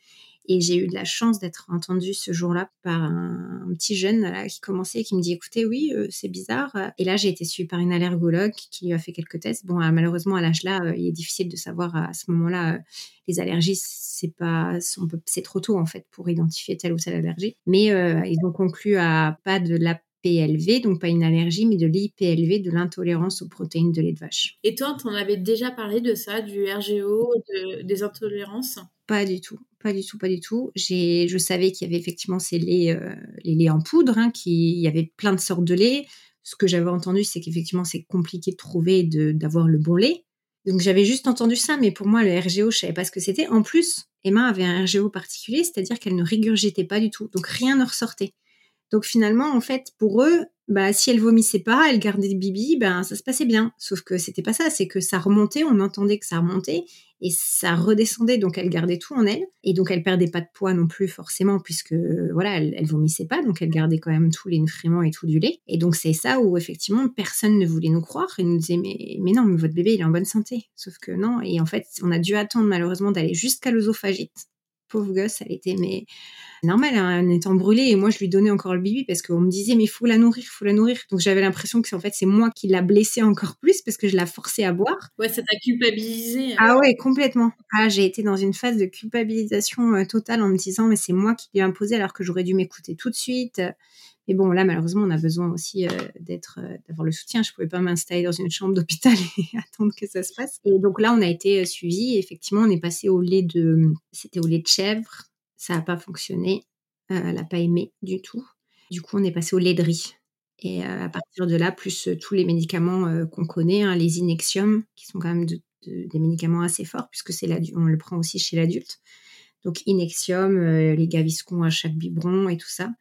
Et j'ai eu de la chance d'être entendue ce jour-là par un, petit jeune qui commençait et qui me dit écoutez, oui, euh, c'est bizarre. Et là, j'ai été suivie par une allergologue qui lui a fait quelques tests. Bon, euh, malheureusement, à l'âge là, euh, il est difficile de savoir à ce moment-là les allergies. C'est pas, c'est trop tôt en fait pour identifier telle ou telle allergie. Mais ils ont conclu à pas de la PLV, donc pas une allergie, mais de l'IPLV, de l'intolérance aux protéines de lait de vache. Et toi, tu en avais déjà parlé de ça, du RGO, des intolérances? Pas du tout. Pas du tout, pas du tout. J'ai, je savais qu'il y avait effectivement ces laits, euh, les laits en poudre, hein, qui, il y avait plein de sortes de lait. Ce que j'avais entendu, c'est qu'effectivement, c'est compliqué de trouver, de, d'avoir le bon lait. Donc j'avais juste entendu ça, mais pour moi, le RGO, je savais pas ce que c'était. En plus, Emma avait un RGO particulier, c'est-à-dire qu'elle ne régurgitait pas du tout. Donc rien ne ressortait. Donc finalement, en fait, pour eux, bah, si elle vomissait pas, elle gardait bibi, ben ça se passait bien. Sauf que c'était pas ça, c'est que ça remontait, on entendait que ça remontait et ça redescendait, donc elle gardait tout en elle et donc elle perdait pas de poids non plus forcément puisque voilà, elle, vomissait pas, donc elle gardait quand même tous les nutriments et tout du lait. Et donc c'est ça où effectivement personne ne voulait nous croire et nous disait mais, mais non, mais votre bébé il est en bonne santé. Sauf que non, et en fait on a dû attendre malheureusement d'aller jusqu'à l'œsophagite pauvre gosse, elle était mais normal, hein, en étant brûlée. Et moi, je lui donnais encore le bibi parce qu'on me disait mais faut la nourrir, faut la nourrir. Donc j'avais l'impression que en fait c'est moi qui l'a blessée encore plus parce que je la forçais à boire. Ouais, ça t'a culpabilisé. Hein. Ah ouais, complètement. Ah, j'ai été dans une phase de culpabilisation euh, totale en me disant mais c'est moi qui lui ai imposé alors que j'aurais dû m'écouter tout de suite. Et bon, là, malheureusement, on a besoin aussi euh, euh, d'avoir le soutien. Je pouvais pas m'installer dans une chambre d'hôpital <laughs> et attendre que ça se passe. Et donc là, on a été suivi. Effectivement, on est passé au lait de, c'était au lait de chèvre. Ça n'a pas fonctionné. Euh, elle n'a pas aimé du tout. Du coup, on est passé au lait de riz. Et à partir de là, plus tous les médicaments qu'on connaît, hein, les Inexium, qui sont quand même des médicaments assez forts, puisque c'est on le prend aussi chez l'adulte. Donc Inexium, les Gaviscon à chaque biberon et tout ça.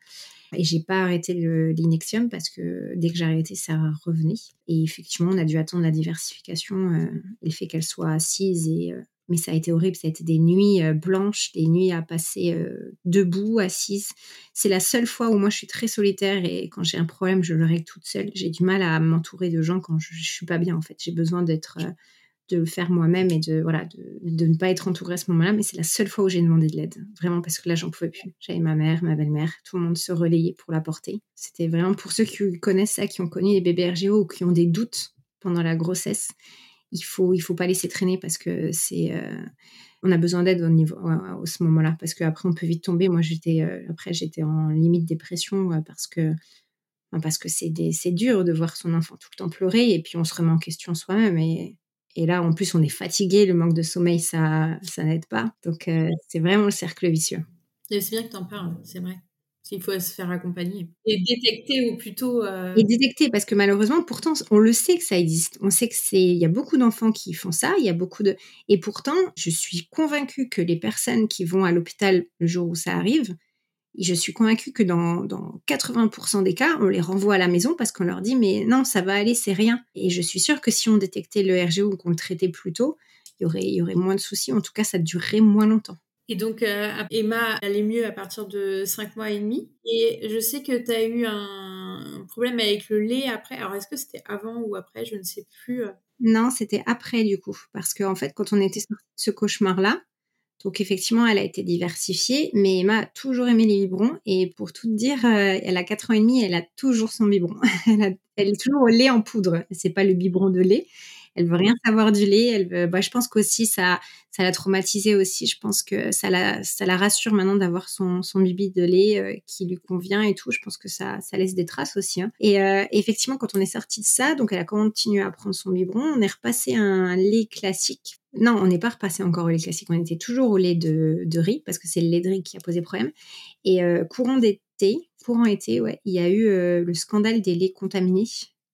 Et j'ai pas arrêté l'inexium parce que dès que j'ai arrêté, ça revenait. Et effectivement, on a dû attendre la diversification euh, le fait qu'elle soit assise. Et, euh, mais ça a été horrible. Ça a été des nuits euh, blanches, des nuits à passer debout, assise. C'est la seule fois où moi je suis très solitaire et quand j'ai un problème, je le règle toute seule. J'ai du mal à m'entourer de gens quand je, je suis pas bien en fait. J'ai besoin d'être de le faire moi-même et de voilà de, ne pas être entourée à ce moment-là. Mais c'est la seule fois où j'ai demandé de l'aide, vraiment parce que là j'en pouvais plus. J'avais ma mère, ma belle-mère, tout le monde se relayait pour la porter. C'était vraiment pour ceux qui connaissent ça, qui ont connu les bébés RGO ou qui ont des doutes pendant la grossesse. Il faut il faut pas laisser traîner parce que c'est euh, on a besoin d'aide au niveau à, ce moment-là parce qu'après on peut vite tomber. Moi j'étais après j'étais en limite dépression parce que parce que c'est c'est dur de voir son enfant tout le temps pleurer et puis on se remet en question soi-même et et là, en plus, on est fatigué, le manque de sommeil, ça, ça n'aide pas. Donc, c'est vraiment le cercle vicieux. Et c'est bien que tu en parles, c'est vrai. Il faut se faire accompagner et détecter ou plutôt. Euh, et détecter parce que malheureusement, pourtant, on le sait que ça existe. On sait que c'est, il y a beaucoup d'enfants qui font ça. Il y a beaucoup de. Et pourtant, je suis convaincue que les personnes qui vont à l'hôpital le jour où ça arrive, je suis convaincue que dans, dans 80% des cas, on les renvoie à la maison parce qu'on leur dit mais non, ça va aller, c'est rien. Et je suis sûre que si on détectait le RGO ou qu'on le traitait plus tôt, il y aurait, il y aurait moins de soucis. En tout cas, ça durerait moins longtemps. Et donc, euh, Emma allait mieux à partir de 5 mois et demi. Et je sais que tu as eu un problème avec le lait après. Alors, est-ce que c'était avant ou après? Je ne sais plus. Non, c'était après du coup. Parce qu'en en fait, quand on était sur ce cauchemar-là, donc effectivement, elle a été diversifiée, mais Emma a toujours aimé les biberons. Et pour tout dire, euh, elle a 4 ans et demi, elle a toujours son biberon. <laughs> elle, est toujours au lait en poudre. C'est pas le biberon de lait elle veut rien savoir du lait. Elle veut, bah, je pense qu'aussi ça, ça l'a traumatisée aussi. Je pense que ça la, ça la rassure maintenant d'avoir son, son bibi de lait euh, qui lui convient et tout. Je pense que ça, ça laisse des traces aussi. Hein. Et euh, effectivement, quand on est sorti de ça, donc elle a continué à prendre son biberon. On est repassé à un lait classique. Non, on n'est pas repassé encore au lait classique. On était toujours au lait de, de riz parce que c'est le lait de riz qui a posé problème. Et euh, courant d'été, courant été, ouais, il y a eu le scandale des laits contaminés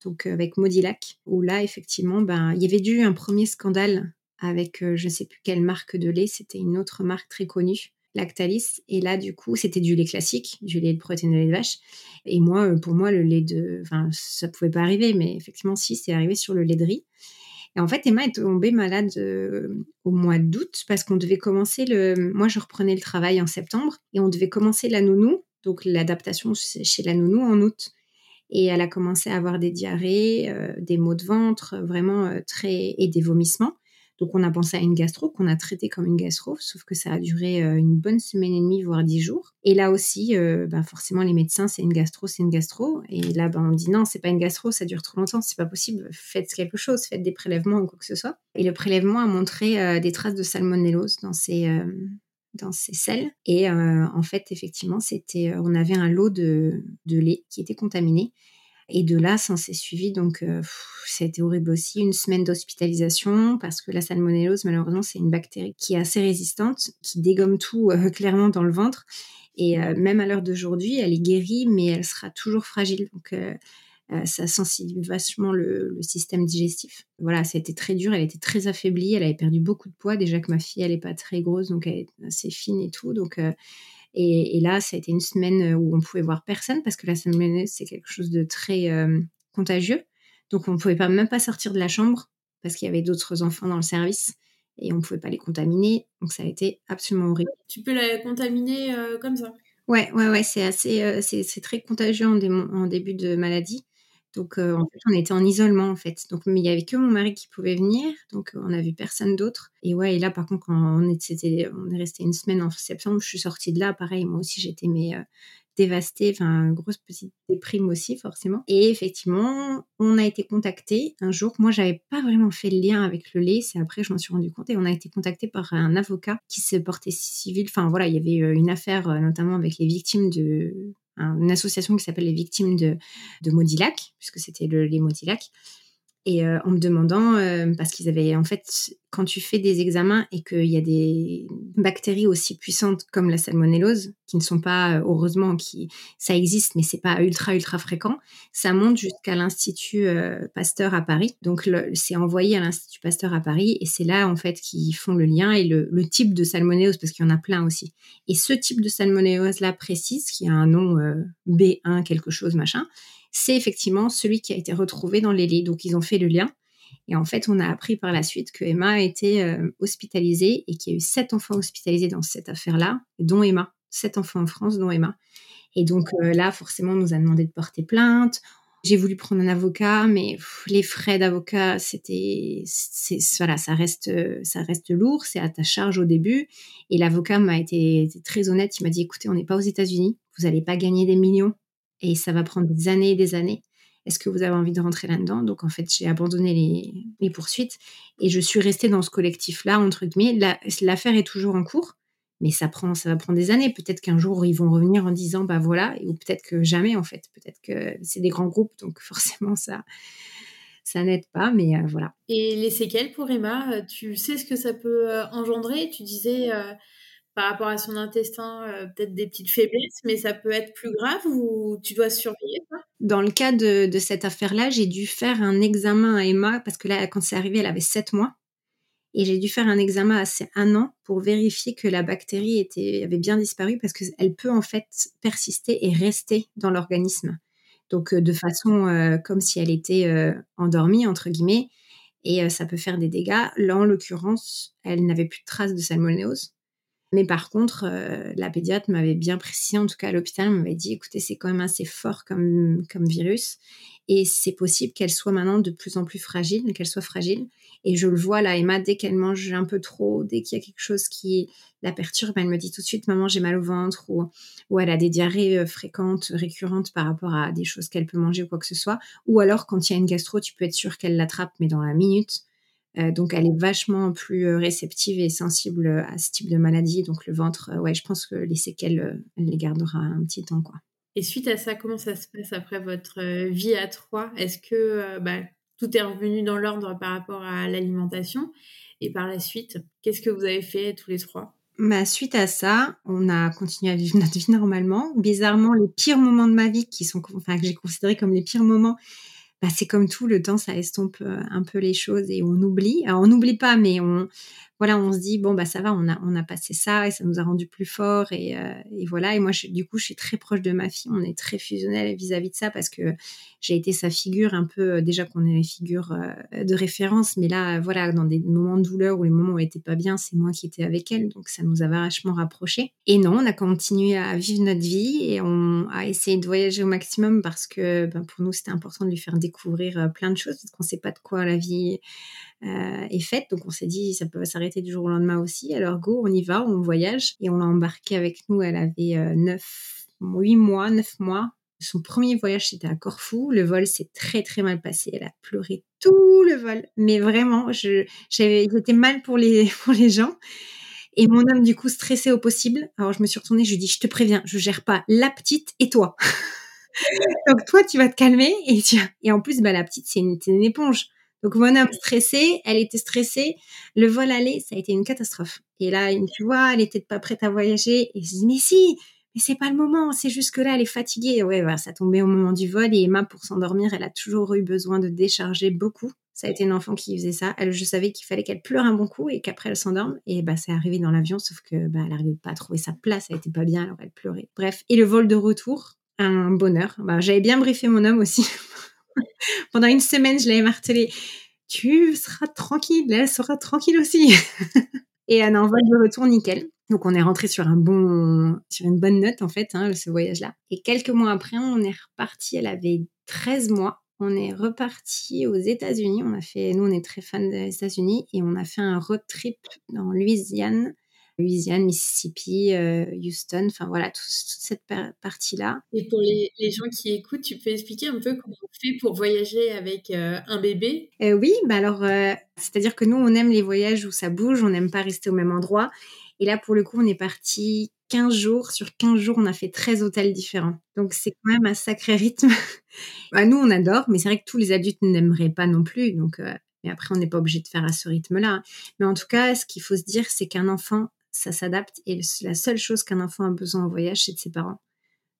donc euh, avec Modilac, où là, effectivement, ben, il y avait dû un premier scandale avec euh, je ne sais plus quelle marque de lait, c'était une autre marque très connue, Lactalis. Et là, du coup, c'était du lait classique, du lait de protéines de lait de vache. Et moi, euh, pour moi, le lait de. Enfin, ça pouvait pas arriver, mais effectivement, si, c'est arrivé sur le lait de riz. Et en fait, Emma est tombée malade au mois d'août parce qu'on devait commencer le. Moi, je reprenais le travail en septembre et on devait commencer la nounou, donc l'adaptation chez la nounou en août. Et elle a commencé à avoir des diarrhées, euh, des maux de ventre, vraiment euh, très et des vomissements. Donc on a pensé à une gastro qu'on a traité comme une gastro, sauf que ça a duré euh, une bonne semaine et demie, voire dix jours. Et là aussi, bah forcément les médecins, c'est une gastro, c'est une gastro. Et là, ben, on dit non, c'est pas une gastro, ça dure trop longtemps, c'est pas possible. Faites quelque chose, faites des prélèvements ou quoi que ce soit. Et le prélèvement a montré des traces de salmonellose dans ces dans ces selles. Et euh, en fait, effectivement, c'était, euh, on avait un lot de, de, lait qui était contaminé. Et de là, ça s'est suivi. Donc, euh, ça a été horrible aussi. Une semaine d'hospitalisation parce que la salmonellose, malheureusement, c'est une bactérie qui est assez résistante, qui dégomme tout <laughs> clairement dans le ventre. Et même à l'heure d'aujourd'hui, elle est guérie, mais elle sera toujours fragile. Donc, euh, ça sensibilise vachement le, système digestif. Voilà, ça a été très dur, elle était très affaiblie, elle avait perdu beaucoup de poids. Déjà que ma fille, elle n'est pas très grosse, donc elle est assez fine et tout. Donc, euh, et, là, ça a été une semaine où on pouvait voir personne parce que la semaine, c'est quelque chose de très euh, contagieux. Donc, on ne pouvait pas, même pas sortir de la chambre parce qu'il y avait d'autres enfants dans le service et on ne pouvait pas les contaminer. Donc, ça a été absolument horrible. Tu peux la contaminer comme ça? Ouais, ouais, ouais, c'est assez, c'est très contagieux en, en, début de maladie. Donc, en fait, on était en isolement, en fait. Donc, mais il y avait que mon mari qui pouvait venir. Donc, on n'a vu personne d'autre. Et ouais, et là, par contre, quand on est, on est resté une semaine en septembre, je suis sortie de là. Pareil, moi aussi, j'étais mais dévastée. Enfin, grosse petite déprime aussi, forcément. Et effectivement, on a été contacté un jour. Moi, j'avais pas vraiment fait le lien avec le lait. C'est après, je m'en suis rendu compte. Et on a été contacté par un avocat qui se portait civil. Enfin, voilà, il y avait une affaire, notamment avec les victimes de une association qui s'appelle les victimes de, de Maudilac, puisque c'était le, les Maudilac. Et euh, en me demandant, euh, parce qu'ils avaient, en fait, quand tu fais des examens et qu'il y a des bactéries aussi puissantes comme la salmonellose, qui ne sont pas, euh, heureusement, qui, ça existe, mais c'est pas ultra, ultra fréquent, ça monte jusqu'à l'Institut Pasteur à Paris. Donc, c'est envoyé à l'Institut Pasteur à Paris et c'est là, en fait, qu'ils font le lien et le, le type de salmonellose, parce qu'il y en a plein aussi. Et ce type de salmonellose-là précise, qui a un nom B1 quelque chose, machin, c'est effectivement celui qui a été retrouvé dans les lits. Donc ils ont fait le lien. Et en fait, on a appris par la suite que Emma a été euh, hospitalisée et qu'il y a eu sept enfants hospitalisés dans cette affaire-là, dont Emma. Sept enfants en France, dont Emma. Et donc euh, là, forcément, on nous a demandé de porter plainte. J'ai voulu prendre un avocat, mais les frais d'avocat, c'était, voilà, ça reste, ça reste lourd, c'est à ta charge au début. Et l'avocat m'a été, très honnête, il m'a dit, écoutez, on n'est pas aux États-Unis, vous n'allez pas gagner des millions et ça va prendre des années et des années. Est-ce que vous avez envie de rentrer là-dedans? Donc en fait, j'ai abandonné les, poursuites et je suis restée dans ce collectif-là, entre guillemets. L'affaire est toujours en cours, mais ça, prend, ça va prendre des années. Peut-être qu'un jour, ils vont revenir en disant, bah voilà, ou peut-être que jamais, en fait. Peut-être que c'est des grands groupes, donc <laughs> forcément, ça, ça n'aide pas, mais euh, voilà. Et les séquelles pour Emma, euh, tu sais ce que ça peut euh, engendrer? Tu disais par rapport à son intestin, peut-être des petites faiblesses, mais ça peut être plus grave ou tu dois surveiller ça? Dans le cas de, cette affaire-là, j'ai dû faire un examen à Emma, parce que là, quand c'est arrivé, elle avait 7 mois. Et j'ai dû faire un examen assez un an pour vérifier que la bactérie était, avait bien disparu parce qu'elle peut en fait persister et rester dans l'organisme. Donc de façon comme si elle était endormie, entre guillemets, et ça peut faire des dégâts. Là, en l'occurrence, elle n'avait plus de traces de salmonellose. Mais par contre, la pédiatre m'avait bien précisé, en tout cas à l'hôpital, m'avait dit, écoutez, c'est quand même assez fort comme, comme virus. Et c'est possible qu'elle soit maintenant de plus en plus fragile, qu'elle soit fragile. Et je le vois là, Emma, dès qu'elle mange un peu trop, dès qu'il y a quelque chose qui la perturbe, elle me dit tout de suite, maman, j'ai mal au ventre, ou, ou elle a des diarrhées euh, fréquentes, récurrentes par rapport à des choses qu'elle peut manger ou quoi que ce soit. Ou alors, quand il y a une gastro, tu peux être sûr qu'elle l'attrape, mais dans la minute. Euh, donc, elle est vachement plus euh, réceptive et sensible à ce type de maladie. Donc, le ventre, ouais, je pense que les séquelles, elle les gardera un petit temps, quoi. Et suite à ça, comment ça se passe après votre euh, vie à trois? Est-ce que euh, bah, tout est revenu dans l'ordre par rapport à l'alimentation? Et par la suite, qu'est-ce que vous avez fait tous les trois? Bah, suite à ça, on a continué à vivre <laughs> notre vie normalement. Bizarrement, les pires moments de ma vie, qui sont, enfin, que j'ai considérés comme les pires moments, bah, c'est comme tout, le temps, ça estompe euh, un peu les choses et on oublie. On n'oublie pas, mais on, voilà, on se dit bon bah ça va, on a on a passé ça et ça nous a rendu plus forts et, euh, et voilà. Et moi, je, du coup, je suis très proche de ma fille. On est très fusionnel vis-à-vis de ça parce que j'ai été sa figure un peu euh, déjà qu'on est les figures euh, de référence, mais là, voilà, dans des moments de douleur ou les moments où elle était pas bien, c'est moi qui étais avec elle, donc ça nous a vachement rapprochés. Et non, on a continué à vivre notre vie et on a essayé de voyager au maximum parce que ben, pour nous c'était important de lui faire découvrir plein de choses parce qu'on sait pas de quoi la vie euh, est faite. Donc on s'est dit, ça peut s'arrêter du jour au lendemain aussi. Alors go, on y va, on voyage. Et on l'a embarqué avec nous. Elle avait euh, 9, 8 mois, 9 mois. Son premier voyage, c'était à Corfou. Le vol s'est très très mal passé. Elle a pleuré tout le vol. Mais vraiment, j'avais, j'étais mal pour les, <laughs> pour les gens. Et mon homme, du coup, stressé au possible. Alors, je me suis retournée, je lui ai dit, je te préviens, je gère pas la petite et toi. <laughs> Donc, toi, tu vas te calmer. Et, tu... et en plus, bah, la petite, c'est une, c'est une éponge. Donc mon homme stressé, elle était stressée. Le vol aller, ça a été une catastrophe. Et là, tu vois, elle était pas prête à voyager. Et je dis mais si, mais c'est pas le moment. C'est juste que là, elle est fatiguée. Ouais, ça tombait au moment du vol. Et Emma, pour s'endormir, elle a toujours eu besoin de décharger beaucoup. Ça a été une enfant qui faisait ça. Elle, je savais qu'il fallait qu'elle pleure un bon coup et qu'après elle s'endorme. Et bah, c'est arrivé dans l'avion, sauf que bah, elle n'arrivait pas à trouver sa place. Elle était pas bien, alors elle pleurait. Bref. Et le vol de retour, un bonheur. Bah, j'avais bien briefé mon homme aussi. <laughs> <laughs> Pendant une semaine, je l'avais martelé. Tu seras tranquille, elle sera tranquille aussi. <laughs> et un envol de retour nickel. Donc on est rentré sur un bon, sur une bonne note en fait, hein, ce voyage-là. Et quelques mois après, on est reparti. Elle avait 13 mois. On est reparti aux États-Unis. On a fait, nous, on est très fans des États-Unis et on a fait un road trip dans Louisiane Louisiane, Mississippi, euh, Houston, enfin voilà, toute cette partie-là. Et pour les, gens qui écoutent, tu peux expliquer un peu comment on fait pour voyager avec euh, un bébé? Euh, Oui, bah alors, c'est-à-dire que nous, on aime les voyages où ça bouge, on n'aime pas rester au même endroit. Et là, pour le coup, on est parti 15 jours. Sur 15 jours, on a fait 13 hôtels différents. Donc, c'est quand même un sacré rythme. <laughs> bah, nous, on adore, mais c'est vrai que tous les adultes n'aimeraient pas non plus. Donc, mais après, on n'est pas obligé de faire à ce rythme-là. Mais en tout cas, ce qu'il faut se dire, c'est qu'un enfant ça s'adapte. Et la seule chose qu'un enfant a besoin en voyage, c'est de ses parents.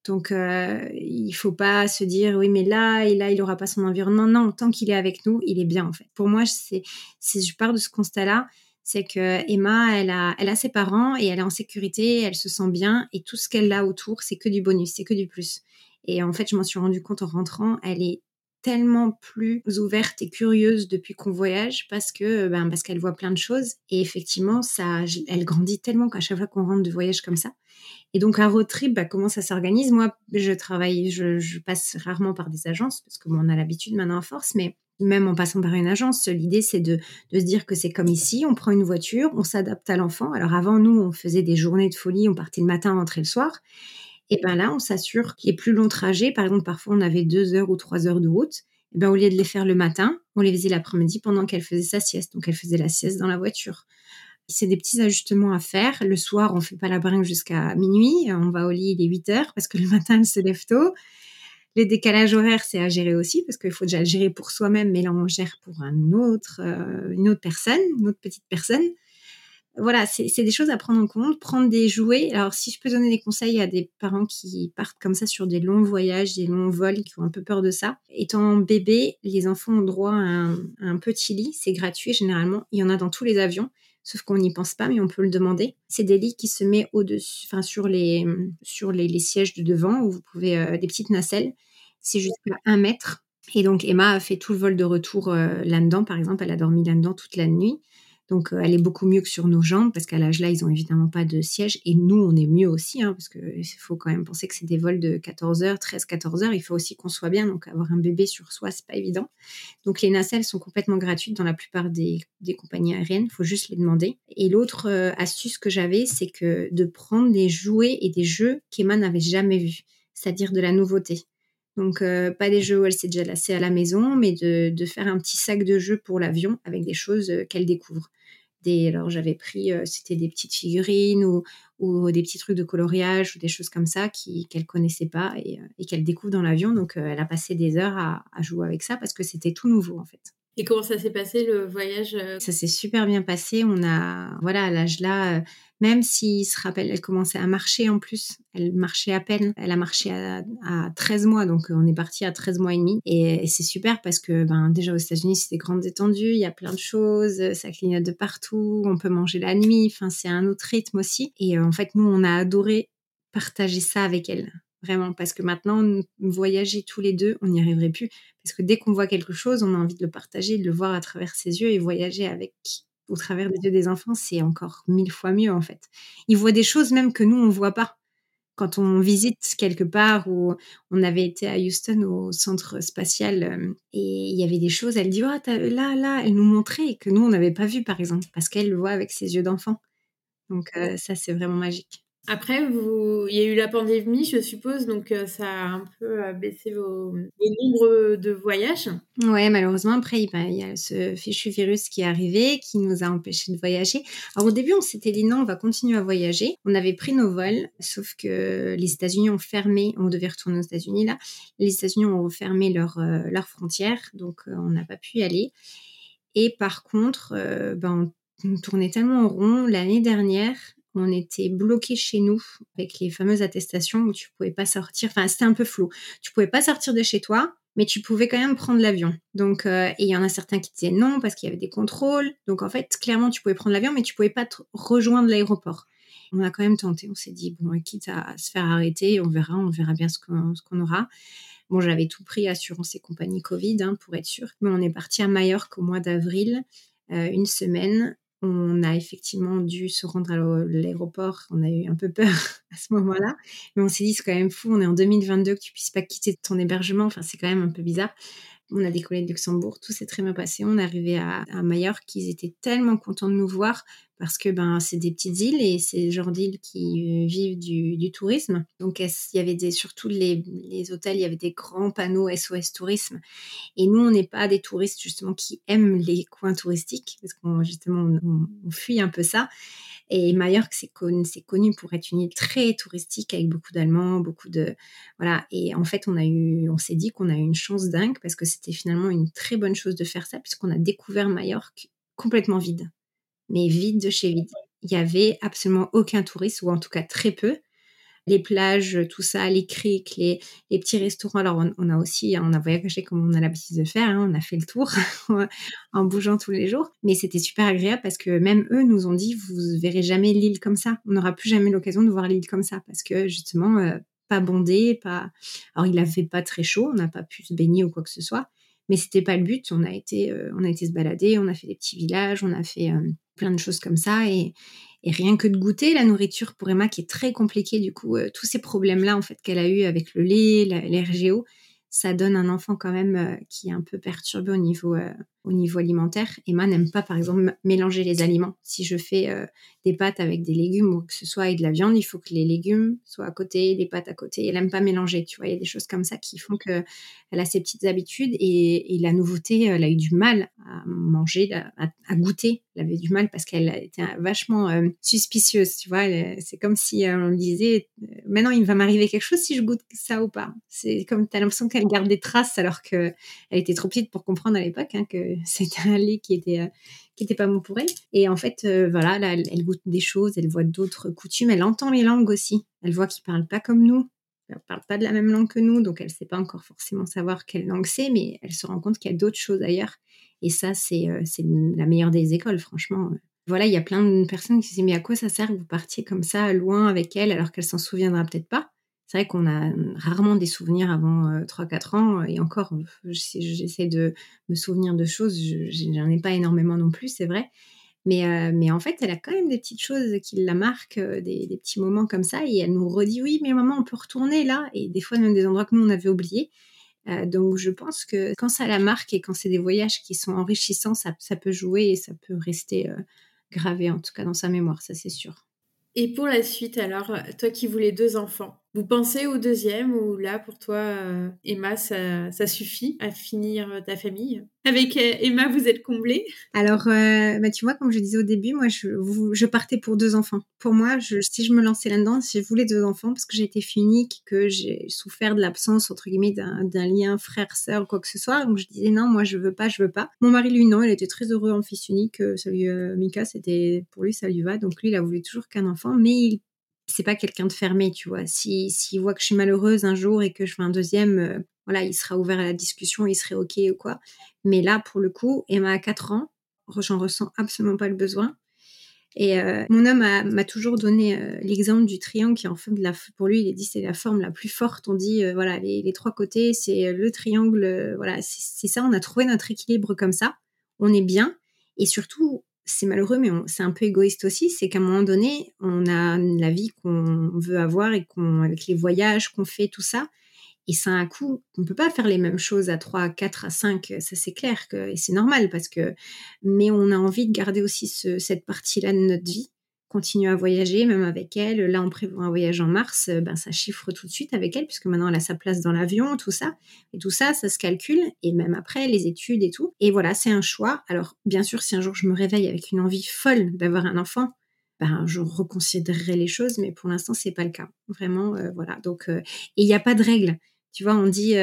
Donc, euh, il faut pas se dire, oui, mais là, et là, il aura pas son environnement. Non, tant qu'il est avec nous, il est bien, en fait. Pour moi, c'est, je pars de ce constat-là, c'est que Emma, elle a, elle a ses parents et elle est en sécurité, elle se sent bien et tout ce qu'elle a autour, c'est que du bonus, c'est que du plus. Et en fait, je m'en suis rendu compte en rentrant, elle est tellement plus ouverte et curieuse depuis qu'on voyage parce que ben, parce qu'elle voit plein de choses. Et effectivement ça elle grandit tellement qu'à chaque fois qu'on rentre de voyage comme ça. Et donc un road trip bah, comment ça s'organise? Moi je travaille je, passe rarement par des agences parce que on a l'habitude maintenant en force mais même en passant par une agence, l'idée c'est de, de, se dire que c'est comme ici, on prend une voiture, on s'adapte à l'enfant. Alors avant, nous, on faisait des journées de folie, on partait le matin, rentrait le soir. Et ben là, on s'assure qu'il y ait plus long trajet. Par exemple, parfois, on avait deux heures ou trois heures de route. Et ben, au lieu de les faire le matin, on les faisait l'après-midi pendant qu'elle faisait sa sieste. Donc, elle faisait la sieste dans la voiture. C'est des petits ajustements à faire. Le soir, on fait pas la bringue jusqu'à minuit. On va au lit, il est 8 heures parce que le <laughs> matin, elle se lève tôt. Les décalages horaires, c'est à gérer aussi parce qu'il faut déjà le gérer pour soi-même, mais là, on gère pour un autre, euh, une autre personne, une autre petite personne. Voilà, c'est des choses à prendre en compte. Prendre des jouets. Alors, si je peux donner des conseils à des parents qui partent comme ça sur des longs voyages, des longs vols, qui ont un peu peur de ça. Étant bébé, les enfants ont droit à un, petit lit. C'est gratuit généralement. Il y en a dans tous les avions sauf qu'on n'y pense pas, mais on peut le demander. C'est des lits qui se mettent au-dessus, enfin sur les sur les, sièges de devant où vous pouvez euh, des petites nacelles. C'est jusqu'à un mètre. Et donc Emma a fait tout le vol de retour euh, là-dedans, par exemple, elle a dormi là-dedans toute la nuit. Donc, euh, elle est beaucoup mieux que sur nos jambes parce qu'à l'âge là, ils ont évidemment pas de siège. Et nous, on est mieux aussi, hein, parce qu'il faut quand même penser que c'est des vols de 14 heures, 13, 14 heures. Il faut aussi qu'on soit bien. Donc, avoir un bébé sur soi, c'est pas évident. Donc, les nacelles sont complètement gratuites dans la plupart des, compagnies aériennes. Il faut juste les demander. Et l'autre euh, astuce que j'avais, c'est que de prendre des jouets et des jeux qu'Emma n'avait jamais vus, c'est-à-dire de la nouveauté. Donc, euh, pas des jeux où elle s'est déjà lassée à la maison, mais de, faire un petit sac de jeux pour l'avion avec des choses qu'elle découvre alors j'avais pris, euh, c'était des petites figurines ou, des petits trucs de coloriage ou des choses comme ça qui qu'elle connaissait pas et, euh, qu'elle découvre dans l'avion. Donc euh, elle a passé des heures à, à jouer avec ça parce que c'était tout nouveau en fait. Et comment ça s'est passé le voyage Ça s'est super bien passé. On a, voilà, à l'âge là, même s'il se rappelle, elle commençait à marcher en plus. Elle marchait à peine. Elle a marché à, 13 mois, donc on est parti à 13 mois et demi. Et, c'est super parce que ben, déjà aux États-Unis, c'est des grandes étendues, il y a plein de choses, ça clignote de partout, on peut manger la nuit, enfin, c'est un autre rythme aussi. Et en fait, nous, on a adoré partager ça avec elle parce que maintenant, voyager tous les deux, on n'y arriverait plus, parce que dès qu'on voit quelque chose, on a envie de le partager, de le voir à travers ses yeux et voyager avec au travers des yeux des enfants, c'est encore mille fois mieux en fait. Ils voient des choses même que nous on voit pas. Quand on visite quelque part où on avait été à Houston au centre spatial euh, et il y avait des choses, elle dit oh, là là, elle nous montrait que nous on n'avait pas vu par exemple parce qu'elle le voit avec ses yeux d'enfant. Donc euh, ça c'est vraiment magique. Après, il y a eu la pandémie, je suppose, donc euh, ça a un peu euh, baissé vos, nombres de voyages. Ouais, malheureusement, après, il y a ce fichu virus qui est arrivé, qui nous a empêchés de voyager. Alors au début, on s'était dit non, on va continuer à voyager. On avait pris nos vols, sauf que les États-Unis ont fermé. On devait retourner aux États-Unis là. Les États-Unis ont fermé leurs euh, leurs frontières, donc on n'a pas pu y aller. Et par contre, ben, on tournait tellement en rond l'année dernière on était bloqué chez nous avec les fameuses attestations où tu pouvais pas sortir. Enfin, c'était un peu flou. Tu pouvais pas sortir de chez toi, mais tu pouvais quand même prendre l'avion. Donc, euh, il y en a certains qui disaient non parce qu'il y avait des contrôles. Donc, en fait, clairement, tu pouvais prendre l'avion, mais tu pouvais pas rejoindre l'aéroport. On a quand même tenté. On s'est dit bon, quitte à se faire arrêter, on verra, on verra bien ce qu'on aura. Bon, j'avais tout pris, assurance et compagnie Covid, hein, pour être sûr. Mais on est parti à Majorque au mois d'avril, euh, une semaine. On a effectivement dû se rendre à l'aéroport. On a eu un peu peur <laughs> à ce moment-là. Mais on s'est dit, c'est quand même fou. On est en 2022 que tu puisses pas quitter ton hébergement. Enfin, c'est quand même un peu bizarre. On a décollé de Luxembourg, tout s'est très bien passé. On est arrivé à, à Majorque, ils étaient tellement contents de nous voir parce que ben c'est des petites îles et c'est le genre d'îles qui euh, vivent du, tourisme. Donc il y avait des, surtout les, les hôtels, il y avait des grands panneaux SOS tourisme. Et nous, on n'est pas des touristes justement qui aiment les coins touristiques parce qu'on justement on fuit un peu ça. Et Majorque, c'est connu, connu pour être une île très touristique avec beaucoup d'Allemands, beaucoup de voilà. Et en fait, on a eu, on s'est dit qu'on a eu une chance dingue parce que c'était finalement une très bonne chose de faire ça puisqu'on a découvert Majorque complètement vide, mais vide de chez vide. Il y avait absolument aucun touriste ou en tout cas très peu les plages, tout ça, les criques, les, petits restaurants. Alors, on, a aussi, on a voyagé comme on a l'habitude de faire, hein, on a fait le tour <laughs> en bougeant tous les jours. Mais c'était super agréable parce que même eux nous ont dit, vous verrez jamais l'île comme ça. On n'aura plus jamais l'occasion de voir l'île comme ça parce que justement, euh, pas bondé, pas. Alors, il avait pas très chaud, on n'a pas pu se baigner ou quoi que ce soit. Mais c'était pas le but. On a été, euh, on a été se balader, on a fait des petits villages, on a fait euh, plein de choses comme ça et, rien que de goûter la nourriture pour Emma, qui est très compliquée, du coup, euh, tous ces problèmes-là, en fait, qu'elle a eu avec le lait, l'RGO, ça donne un enfant quand même qui est un peu perturbé au niveau, au niveau alimentaire. Emma n'aime pas, par exemple, mélanger les aliments. Si je fais euh, des pâtes avec des légumes ou que ce soit avec de la viande, il faut que les légumes soient à côté, les pâtes à côté. Elle n'aime pas mélanger, tu vois. Il y a des choses comme ça qui font qu'elle a ses petites habitudes et, la nouveauté, elle a eu du mal à manger, à, goûter. Elle avait du mal parce qu'elle était vachement suspicieuse, tu vois. C'est comme si on disait, maintenant il va m'arriver quelque chose si je goûte ça ou pas. C'est comme tu as l'impression qu'elle garde des traces alors qu'elle était trop petite pour comprendre à l'époque hein, que c'était un lait qui était euh, qui était pas bon pour elle. Et en fait, euh, voilà, là, elle, goûte des choses, elle voit d'autres coutumes, elle entend les langues aussi. Elle voit qu'ils parlent pas comme nous, elle parle pas de la même langue que nous, donc elle sait pas encore forcément savoir quelle langue c'est, mais elle se rend compte qu'il y a d'autres choses ailleurs. Et ça, c'est euh, la meilleure des écoles, franchement. Voilà, il y a plein de personnes qui se disent mais à quoi ça sert que vous partiez comme ça loin avec elle alors qu'elle s'en souviendra peut-être pas? C'est vrai qu'on a rarement des souvenirs avant 3-4 euh, ans. Et encore, j'essaie de me souvenir de choses. J'en ai pas énormément non plus, c'est vrai. Mais, euh, mais en fait, elle a quand même des petites choses qui la marquent, euh, des, petits moments comme ça. Et elle nous redit Oui, mais maman, on peut retourner là. Et des fois, même des endroits que nous, on avait oubliés. donc, je pense que quand ça la marque et quand c'est des voyages qui sont enrichissants, ça, ça, peut jouer et ça peut rester gravé, en tout cas dans sa mémoire, ça c'est sûr. Et pour la suite, alors, toi qui voulais deux enfants, vous pensez au deuxième ou là, pour toi, euh, Emma, ça, suffit à finir euh, ta famille? Avec euh, Emma, vous êtes comblée? Alors, bah, tu vois, comme je disais au début, moi, je, partais pour deux enfants. Pour moi, je, si je me lançais là-dedans, je voulais deux enfants parce que j'ai été fille unique, que j'ai souffert de l'absence, entre guillemets, d'un lien frère-sœur quoi que ce soit. Donc, je disais non, moi, je veux pas, je veux pas. Mon mari, lui, non, il était très heureux en fils unique. Celui Mika, c'était pour lui, ça lui va. Donc, lui, il a voulu toujours qu'un enfant, mais il c'est pas quelqu'un de fermé, tu vois. S'il si, voit que je suis malheureuse un jour et que je veux un deuxième, euh, voilà, il sera ouvert à la discussion, il serait OK ou quoi. Mais là, pour le coup, Emma a 4 ans, j'en ressens absolument pas le besoin. Et euh, mon homme m'a toujours donné euh, l'exemple du triangle qui, en fait, la, pour lui, il a dit c'est la forme la plus forte. On dit, voilà, les, les, trois côtés, c'est le triangle, voilà, c'est ça. On a trouvé notre équilibre comme ça. On est bien. Et surtout, c'est malheureux, mais c'est un peu égoïste aussi, c'est qu'à un moment donné, on a la vie qu'on veut avoir et qu'on, avec les voyages qu'on fait, tout ça, et ça a un coût. On ne peut pas faire les mêmes choses à 3, 4, à 5, ça c'est clair, que, et c'est normal parce que, mais on a envie de garder aussi cette partie-là de notre vie continue à voyager, même avec elle. Là, on prévoit un voyage en mars, euh, ben, ça chiffre tout de suite avec elle, puisque maintenant elle a sa place dans l'avion, tout ça. Et tout ça, ça se calcule, et même après, les études et tout. Et voilà, c'est un choix. Alors, bien sûr, si un jour je me réveille avec une envie folle d'avoir un enfant, ben, je reconsidérerai les choses, mais pour l'instant, c'est pas le cas. Vraiment, euh, voilà. Donc, euh, et il n'y a pas de règle. Tu vois, on dit,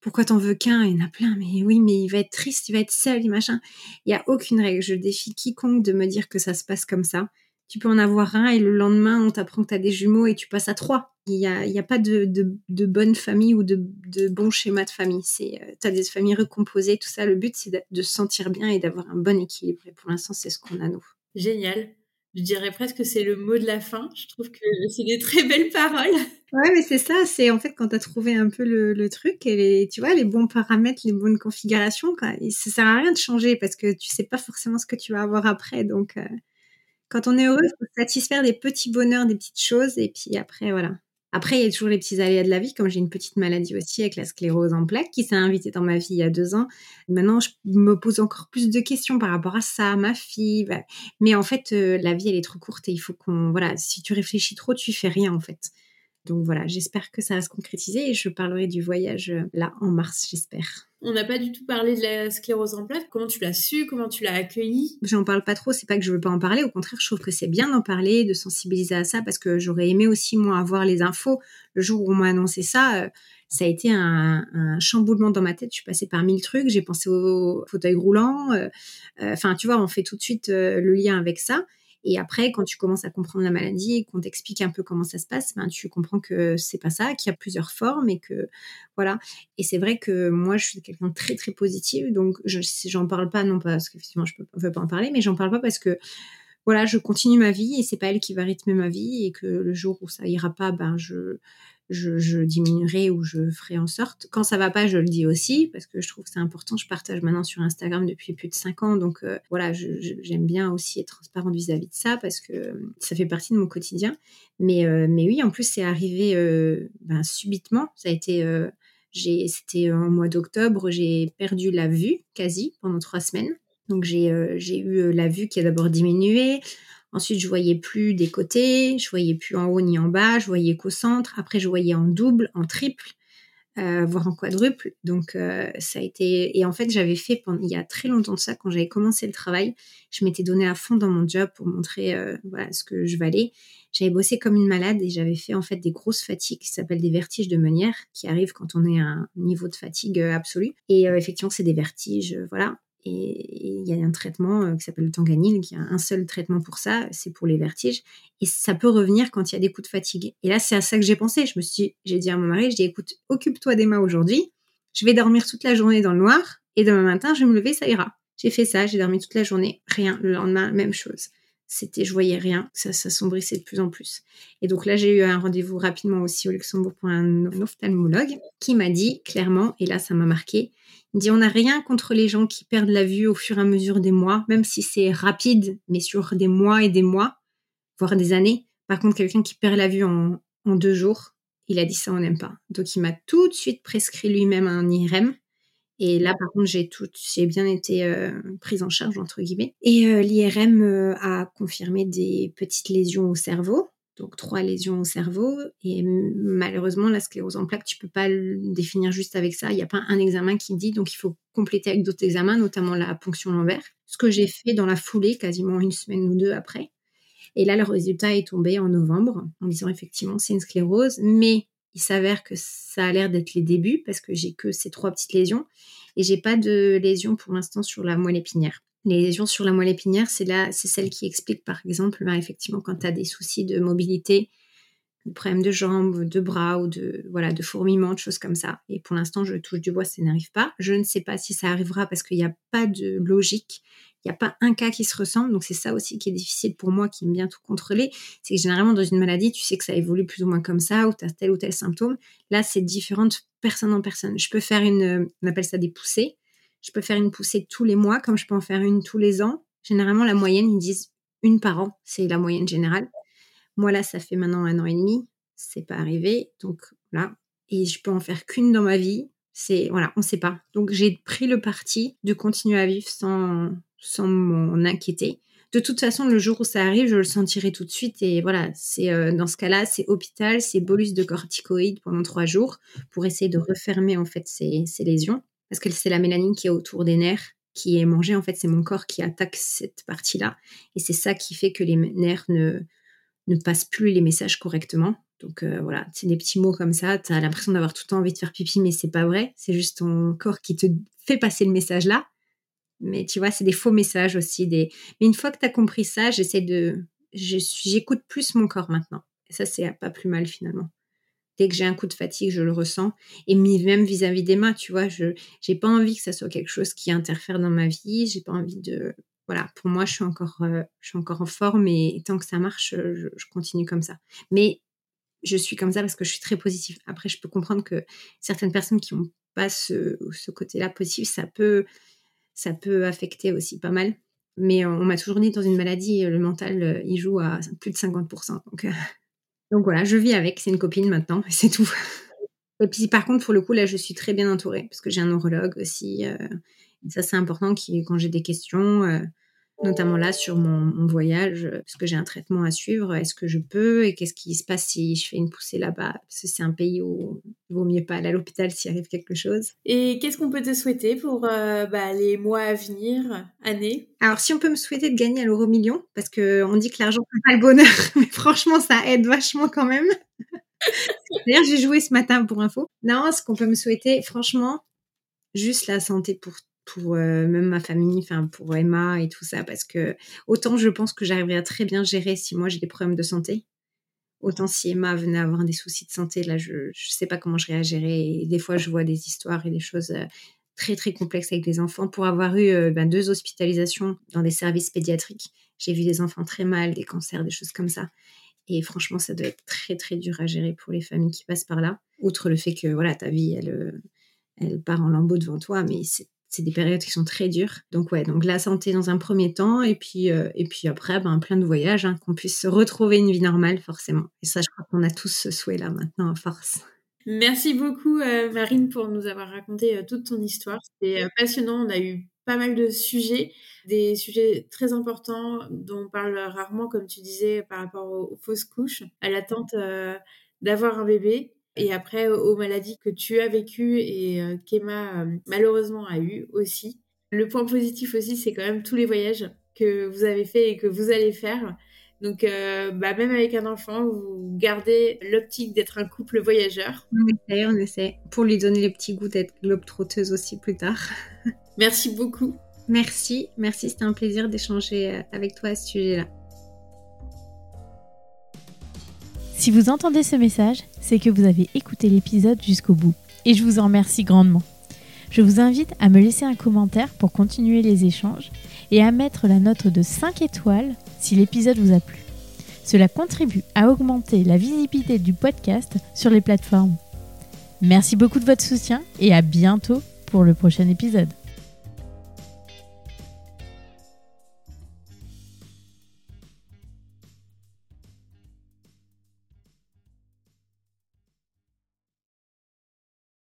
pourquoi t'en veux qu'un? Il y en a plein, mais oui, mais il va être triste, il va être seul, machin. Il n'y a aucune règle. Je défie quiconque de me dire que ça se passe comme ça tu peux en avoir un et le lendemain, on t'apprend que tu as des jumeaux et tu passes à trois. Il n'y a, y a, pas de, de, bonne famille ou de, de bon schéma de famille. C'est, euh, tu as des familles recomposées, tout ça. Le but, c'est de, se sentir bien et d'avoir un bon équilibre. Et pour l'instant, c'est ce qu'on a, nous. Génial. Je dirais presque que c'est le mot de la fin. Je trouve que c'est des très belles paroles. Ouais, mais c'est ça. C'est en fait quand tu as trouvé un peu le, le, truc et les, tu vois, les bons paramètres, les bonnes configurations, quoi. Ça sert à rien de changer parce que tu sais pas forcément ce que tu vas avoir après. Donc, euh, quand on est heureux, il faut satisfaire des petits bonheurs, des petites choses, et puis après, voilà. Après, il y a toujours les petits aléas de la vie, comme j'ai une petite maladie aussi avec la sclérose en plaques qui s'est invitée dans ma vie il y a deux ans. Maintenant, je me pose encore plus de questions par rapport à ça, ma fille. Bah, mais en fait, euh, la vie, elle est trop courte et il faut qu'on... Voilà, si tu réfléchis trop, tu fais rien, en fait. Donc voilà, j'espère que ça va se concrétiser et je parlerai du voyage euh, là en mars, j'espère. On n'a pas du tout parlé de la sclérose en plaques. Comment tu l'as su? Comment tu l'as accueilli J'en parle pas trop. C'est pas que je veux pas en parler. Au contraire, je trouve que c'est bien d'en parler, de sensibiliser à ça, parce que j'aurais aimé aussi moi avoir les infos. Le jour où on m'a annoncé ça, euh, ça a été un, chamboulement dans ma tête. Je suis passée par mille trucs. J'ai pensé au fauteuil roulant. Euh, enfin, tu vois, on fait tout de suite le lien avec ça. Et après, quand tu commences à comprendre la maladie et qu'on t'explique un peu comment ça se passe, ben, tu comprends que c'est pas ça, qu'il y a plusieurs formes et que voilà. Et c'est vrai que moi, je suis quelqu'un de très très positif, donc je j'en parle pas non pas parce qu'effectivement je peux, veux pas en parler, mais j'en parle pas parce que voilà, je continue ma vie et c'est pas elle qui va rythmer ma vie et que le jour où ça ira pas, ben je je, diminuerai ou je ferai en sorte. Quand ça va pas, je le dis aussi parce que je trouve que c'est important. Je partage maintenant sur Instagram depuis plus de cinq ans, donc euh, voilà, j'aime bien aussi être transparente vis-à-vis de ça parce que euh, ça fait partie de mon quotidien. Mais, euh, mais oui, en plus, c'est arrivé ben, subitement. Ça a été C'était en mois d'octobre, j'ai perdu la vue quasi pendant trois semaines. Donc j'ai eu la vue qui a d'abord diminué. Ensuite, je voyais plus des côtés, je voyais plus en haut ni en bas, je voyais qu'au centre. Après, je voyais en double, en triple, euh, voire en quadruple. Donc, euh, ça a été. Et en fait, j'avais fait pendant... il y a très longtemps de ça, quand j'avais commencé le travail, je m'étais donné à fond dans mon job pour montrer euh, voilà ce que je valais. J'avais bossé comme une malade et j'avais fait en fait des grosses fatigues qui s'appellent des vertiges de meunière, qui arrivent quand on est à un niveau de fatigue absolu. Et effectivement, c'est des vertiges, voilà. Et il y a un traitement euh, qui s'appelle le tanganil, qui a un seul traitement pour ça, c'est pour les vertiges. Et ça peut revenir quand il y a des coups de fatigue. Et là, c'est à ça que j'ai pensé. Je me suis, j'ai dit à mon mari, je dis, écoute, occupe-toi d'Emma aujourd'hui. Je vais dormir toute la journée dans le noir. Et demain matin, je vais me lever, ça ira. J'ai fait ça, j'ai dormi toute la journée. Rien. Le lendemain, même chose. C'était, je voyais rien. Ça, ça sombrissait de plus en plus. Et donc là, j'ai eu un rendez-vous rapidement aussi au Luxembourg pour un ophtalmologue qui m'a dit clairement, et là, ça m'a marqué, il dit on n'a rien contre les gens qui perdent la vue au fur et à mesure des mois, même si c'est rapide, mais sur des mois et des mois, voire des années. Par contre, quelqu'un qui perd la vue en, deux jours, il a dit ça, on n'aime pas. Donc il m'a tout de suite prescrit lui-même un IRM. Et là, par contre, j'ai tout, j'ai bien été euh, prise en charge entre guillemets. Et euh, l'IRM euh, a confirmé des petites lésions au cerveau, donc trois lésions au cerveau. Et malheureusement, la sclérose en plaques, tu peux pas le définir juste avec ça. Il n'y a pas un examen qui dit, donc il faut compléter avec d'autres examens, notamment la ponction lombaire. Ce que j'ai fait dans la foulée, quasiment une semaine ou deux après. Et là, le résultat est tombé en novembre, en disant effectivement c'est une sclérose, mais il s'avère que ça a l'air d'être les débuts parce que j'ai que ces trois petites lésions et j'ai pas de lésions pour l'instant sur la moelle épinière. Les lésions sur la moelle épinière, c'est là, c'est celle qui explique par exemple, ben, effectivement, quand tu as des soucis de mobilité, de problèmes de jambes, de bras ou de voilà, de fourmillements, de choses comme ça. Et pour l'instant, je touche du bois, ça n'arrive pas. Je ne sais pas si ça arrivera parce qu'il n'y a pas de logique. Il n'y a pas un cas qui se ressemble, donc c'est ça aussi qui est difficile pour moi, qui aime bien tout contrôler. C'est que généralement, dans une maladie, tu sais que ça évolue plus ou moins comme ça, ou tu as tel ou tel symptôme. Là, c'est différent personne en personne. Je peux faire une, on appelle ça des poussées. Je peux faire une poussée tous les mois, comme je peux en faire une tous les ans. Généralement, la moyenne, ils disent une par an. C'est la moyenne générale. Moi, là, ça fait maintenant un an et demi. C'est pas arrivé. Donc, là. Et je peux en faire qu'une dans ma vie. C'est, voilà, on sait pas. Donc, j'ai pris le parti de continuer à vivre sans, sans m'en inquiéter. De toute façon, le jour où ça arrive, je le sentirai tout de suite. Et voilà, c'est euh, dans ce cas-là, c'est hôpital, c'est bolus de corticoïdes pendant trois jours pour essayer de refermer en fait ces lésions parce que c'est la mélanine qui est autour des nerfs qui est mangée. En fait, c'est mon corps qui attaque cette partie-là. Et c'est ça qui fait que les nerfs ne, ne passent plus les messages correctement. Donc euh, voilà, c'est des petits mots comme ça. Tu as l'impression d'avoir tout le temps envie de faire pipi, mais c'est pas vrai. C'est juste ton corps qui te fait passer le message là. Mais tu vois, c'est des faux messages aussi. Des... Mais une fois que tu as compris ça, j'essaie de. J'écoute plus mon corps maintenant. Ça, c'est pas plus mal finalement dès que j'ai un coup de fatigue, je le ressens. Et même vis-à-vis des mains, tu vois, je n'ai pas envie que ça soit quelque chose qui interfère dans ma vie. J'ai pas envie de. Voilà, pour moi, je suis encore, euh, je suis encore en forme et tant que ça marche, je, continue comme ça. Mais je suis comme ça parce que je suis très positive. Après, je peux comprendre que certaines personnes qui n'ont pas ce, ce côté-là positif, ça peut, ça peut affecter aussi pas mal. Mais on m'a toujours dit dans une maladie, le mental, euh, il joue à plus de 50%. Donc, euh, donc voilà, je vis avec, c'est une copine maintenant, c'est tout. Et puis par contre, pour le coup, là, je suis très bien entourée, parce que j'ai un neurologue aussi. Euh, ça, c'est important quand j'ai des questions, euh, notamment là sur mon, voyage, parce que j'ai un traitement à suivre. Est-ce que je peux et qu'est-ce qui se passe si je fais une poussée là-bas? Parce que c'est un pays où il vaut mieux pas aller à l'hôpital s'il arrive quelque chose. Et qu'est-ce qu'on peut te souhaiter pour euh, bah, les mois à venir, années? Alors, si on peut me souhaiter de gagner à l'euro million, parce qu'on dit que l'argent fait pas le bonheur, <laughs> mais franchement, ça aide vachement quand même. <laughs> D'ailleurs, j'ai joué ce matin pour info. Non, ce qu'on peut me souhaiter, franchement, juste la santé pour euh, même ma famille, enfin pour Emma et tout ça, parce que autant je pense que j'arriverais à très bien gérer si moi j'ai des problèmes de santé, autant si Emma venait avoir des soucis de santé, là je ne sais pas comment je réagirais. Et des fois je vois des histoires et des choses euh, très très complexes avec des enfants. Pour avoir eu euh, ben, deux hospitalisations dans des services pédiatriques, j'ai vu des enfants très mal, des cancers, des choses comme ça. Et franchement, ça doit être très très dur à gérer pour les familles qui passent par là. Outre le fait que voilà, ta vie, elle, elle part en lambeaux devant toi, mais c'est c'est des périodes qui sont très dures. Donc ouais, donc la santé dans un premier temps, et puis, euh, et puis après, ben, plein de voyages, hein, qu'on puisse retrouver une vie normale forcément. Et ça, je crois qu'on a tous ce souhait-là maintenant, à force. Merci beaucoup, Marine, pour nous avoir raconté toute ton histoire. C'était passionnant. On a eu pas mal de sujets, des sujets très importants dont on parle rarement, comme tu disais, par rapport aux, fausses couches, à l'attente d'avoir un bébé et après aux maladies que tu as vécues et qu'Emma malheureusement a eu aussi. Le point positif aussi, c'est quand même tous les voyages que vous avez fait et que vous allez faire. Donc, euh, bah, même avec un enfant, vous gardez l'optique d'être un couple voyageur. On essaie, on essaie. Pour lui donner les petits goûts d'être globe-trotteuse aussi plus tard. Merci beaucoup. Merci, merci. C'était un plaisir d'échanger euh, avec toi à ce sujet-là. Si vous entendez ce message, c'est que vous avez écouté l'épisode jusqu'au bout. Et je vous en remercie grandement. Je vous invite à me laisser un commentaire pour continuer les échanges et à mettre la note de 5 étoiles si l'épisode vous a plu. Cela contribue à augmenter la visibilité du podcast sur les plateformes. Merci beaucoup de votre soutien et à bientôt pour le prochain épisode.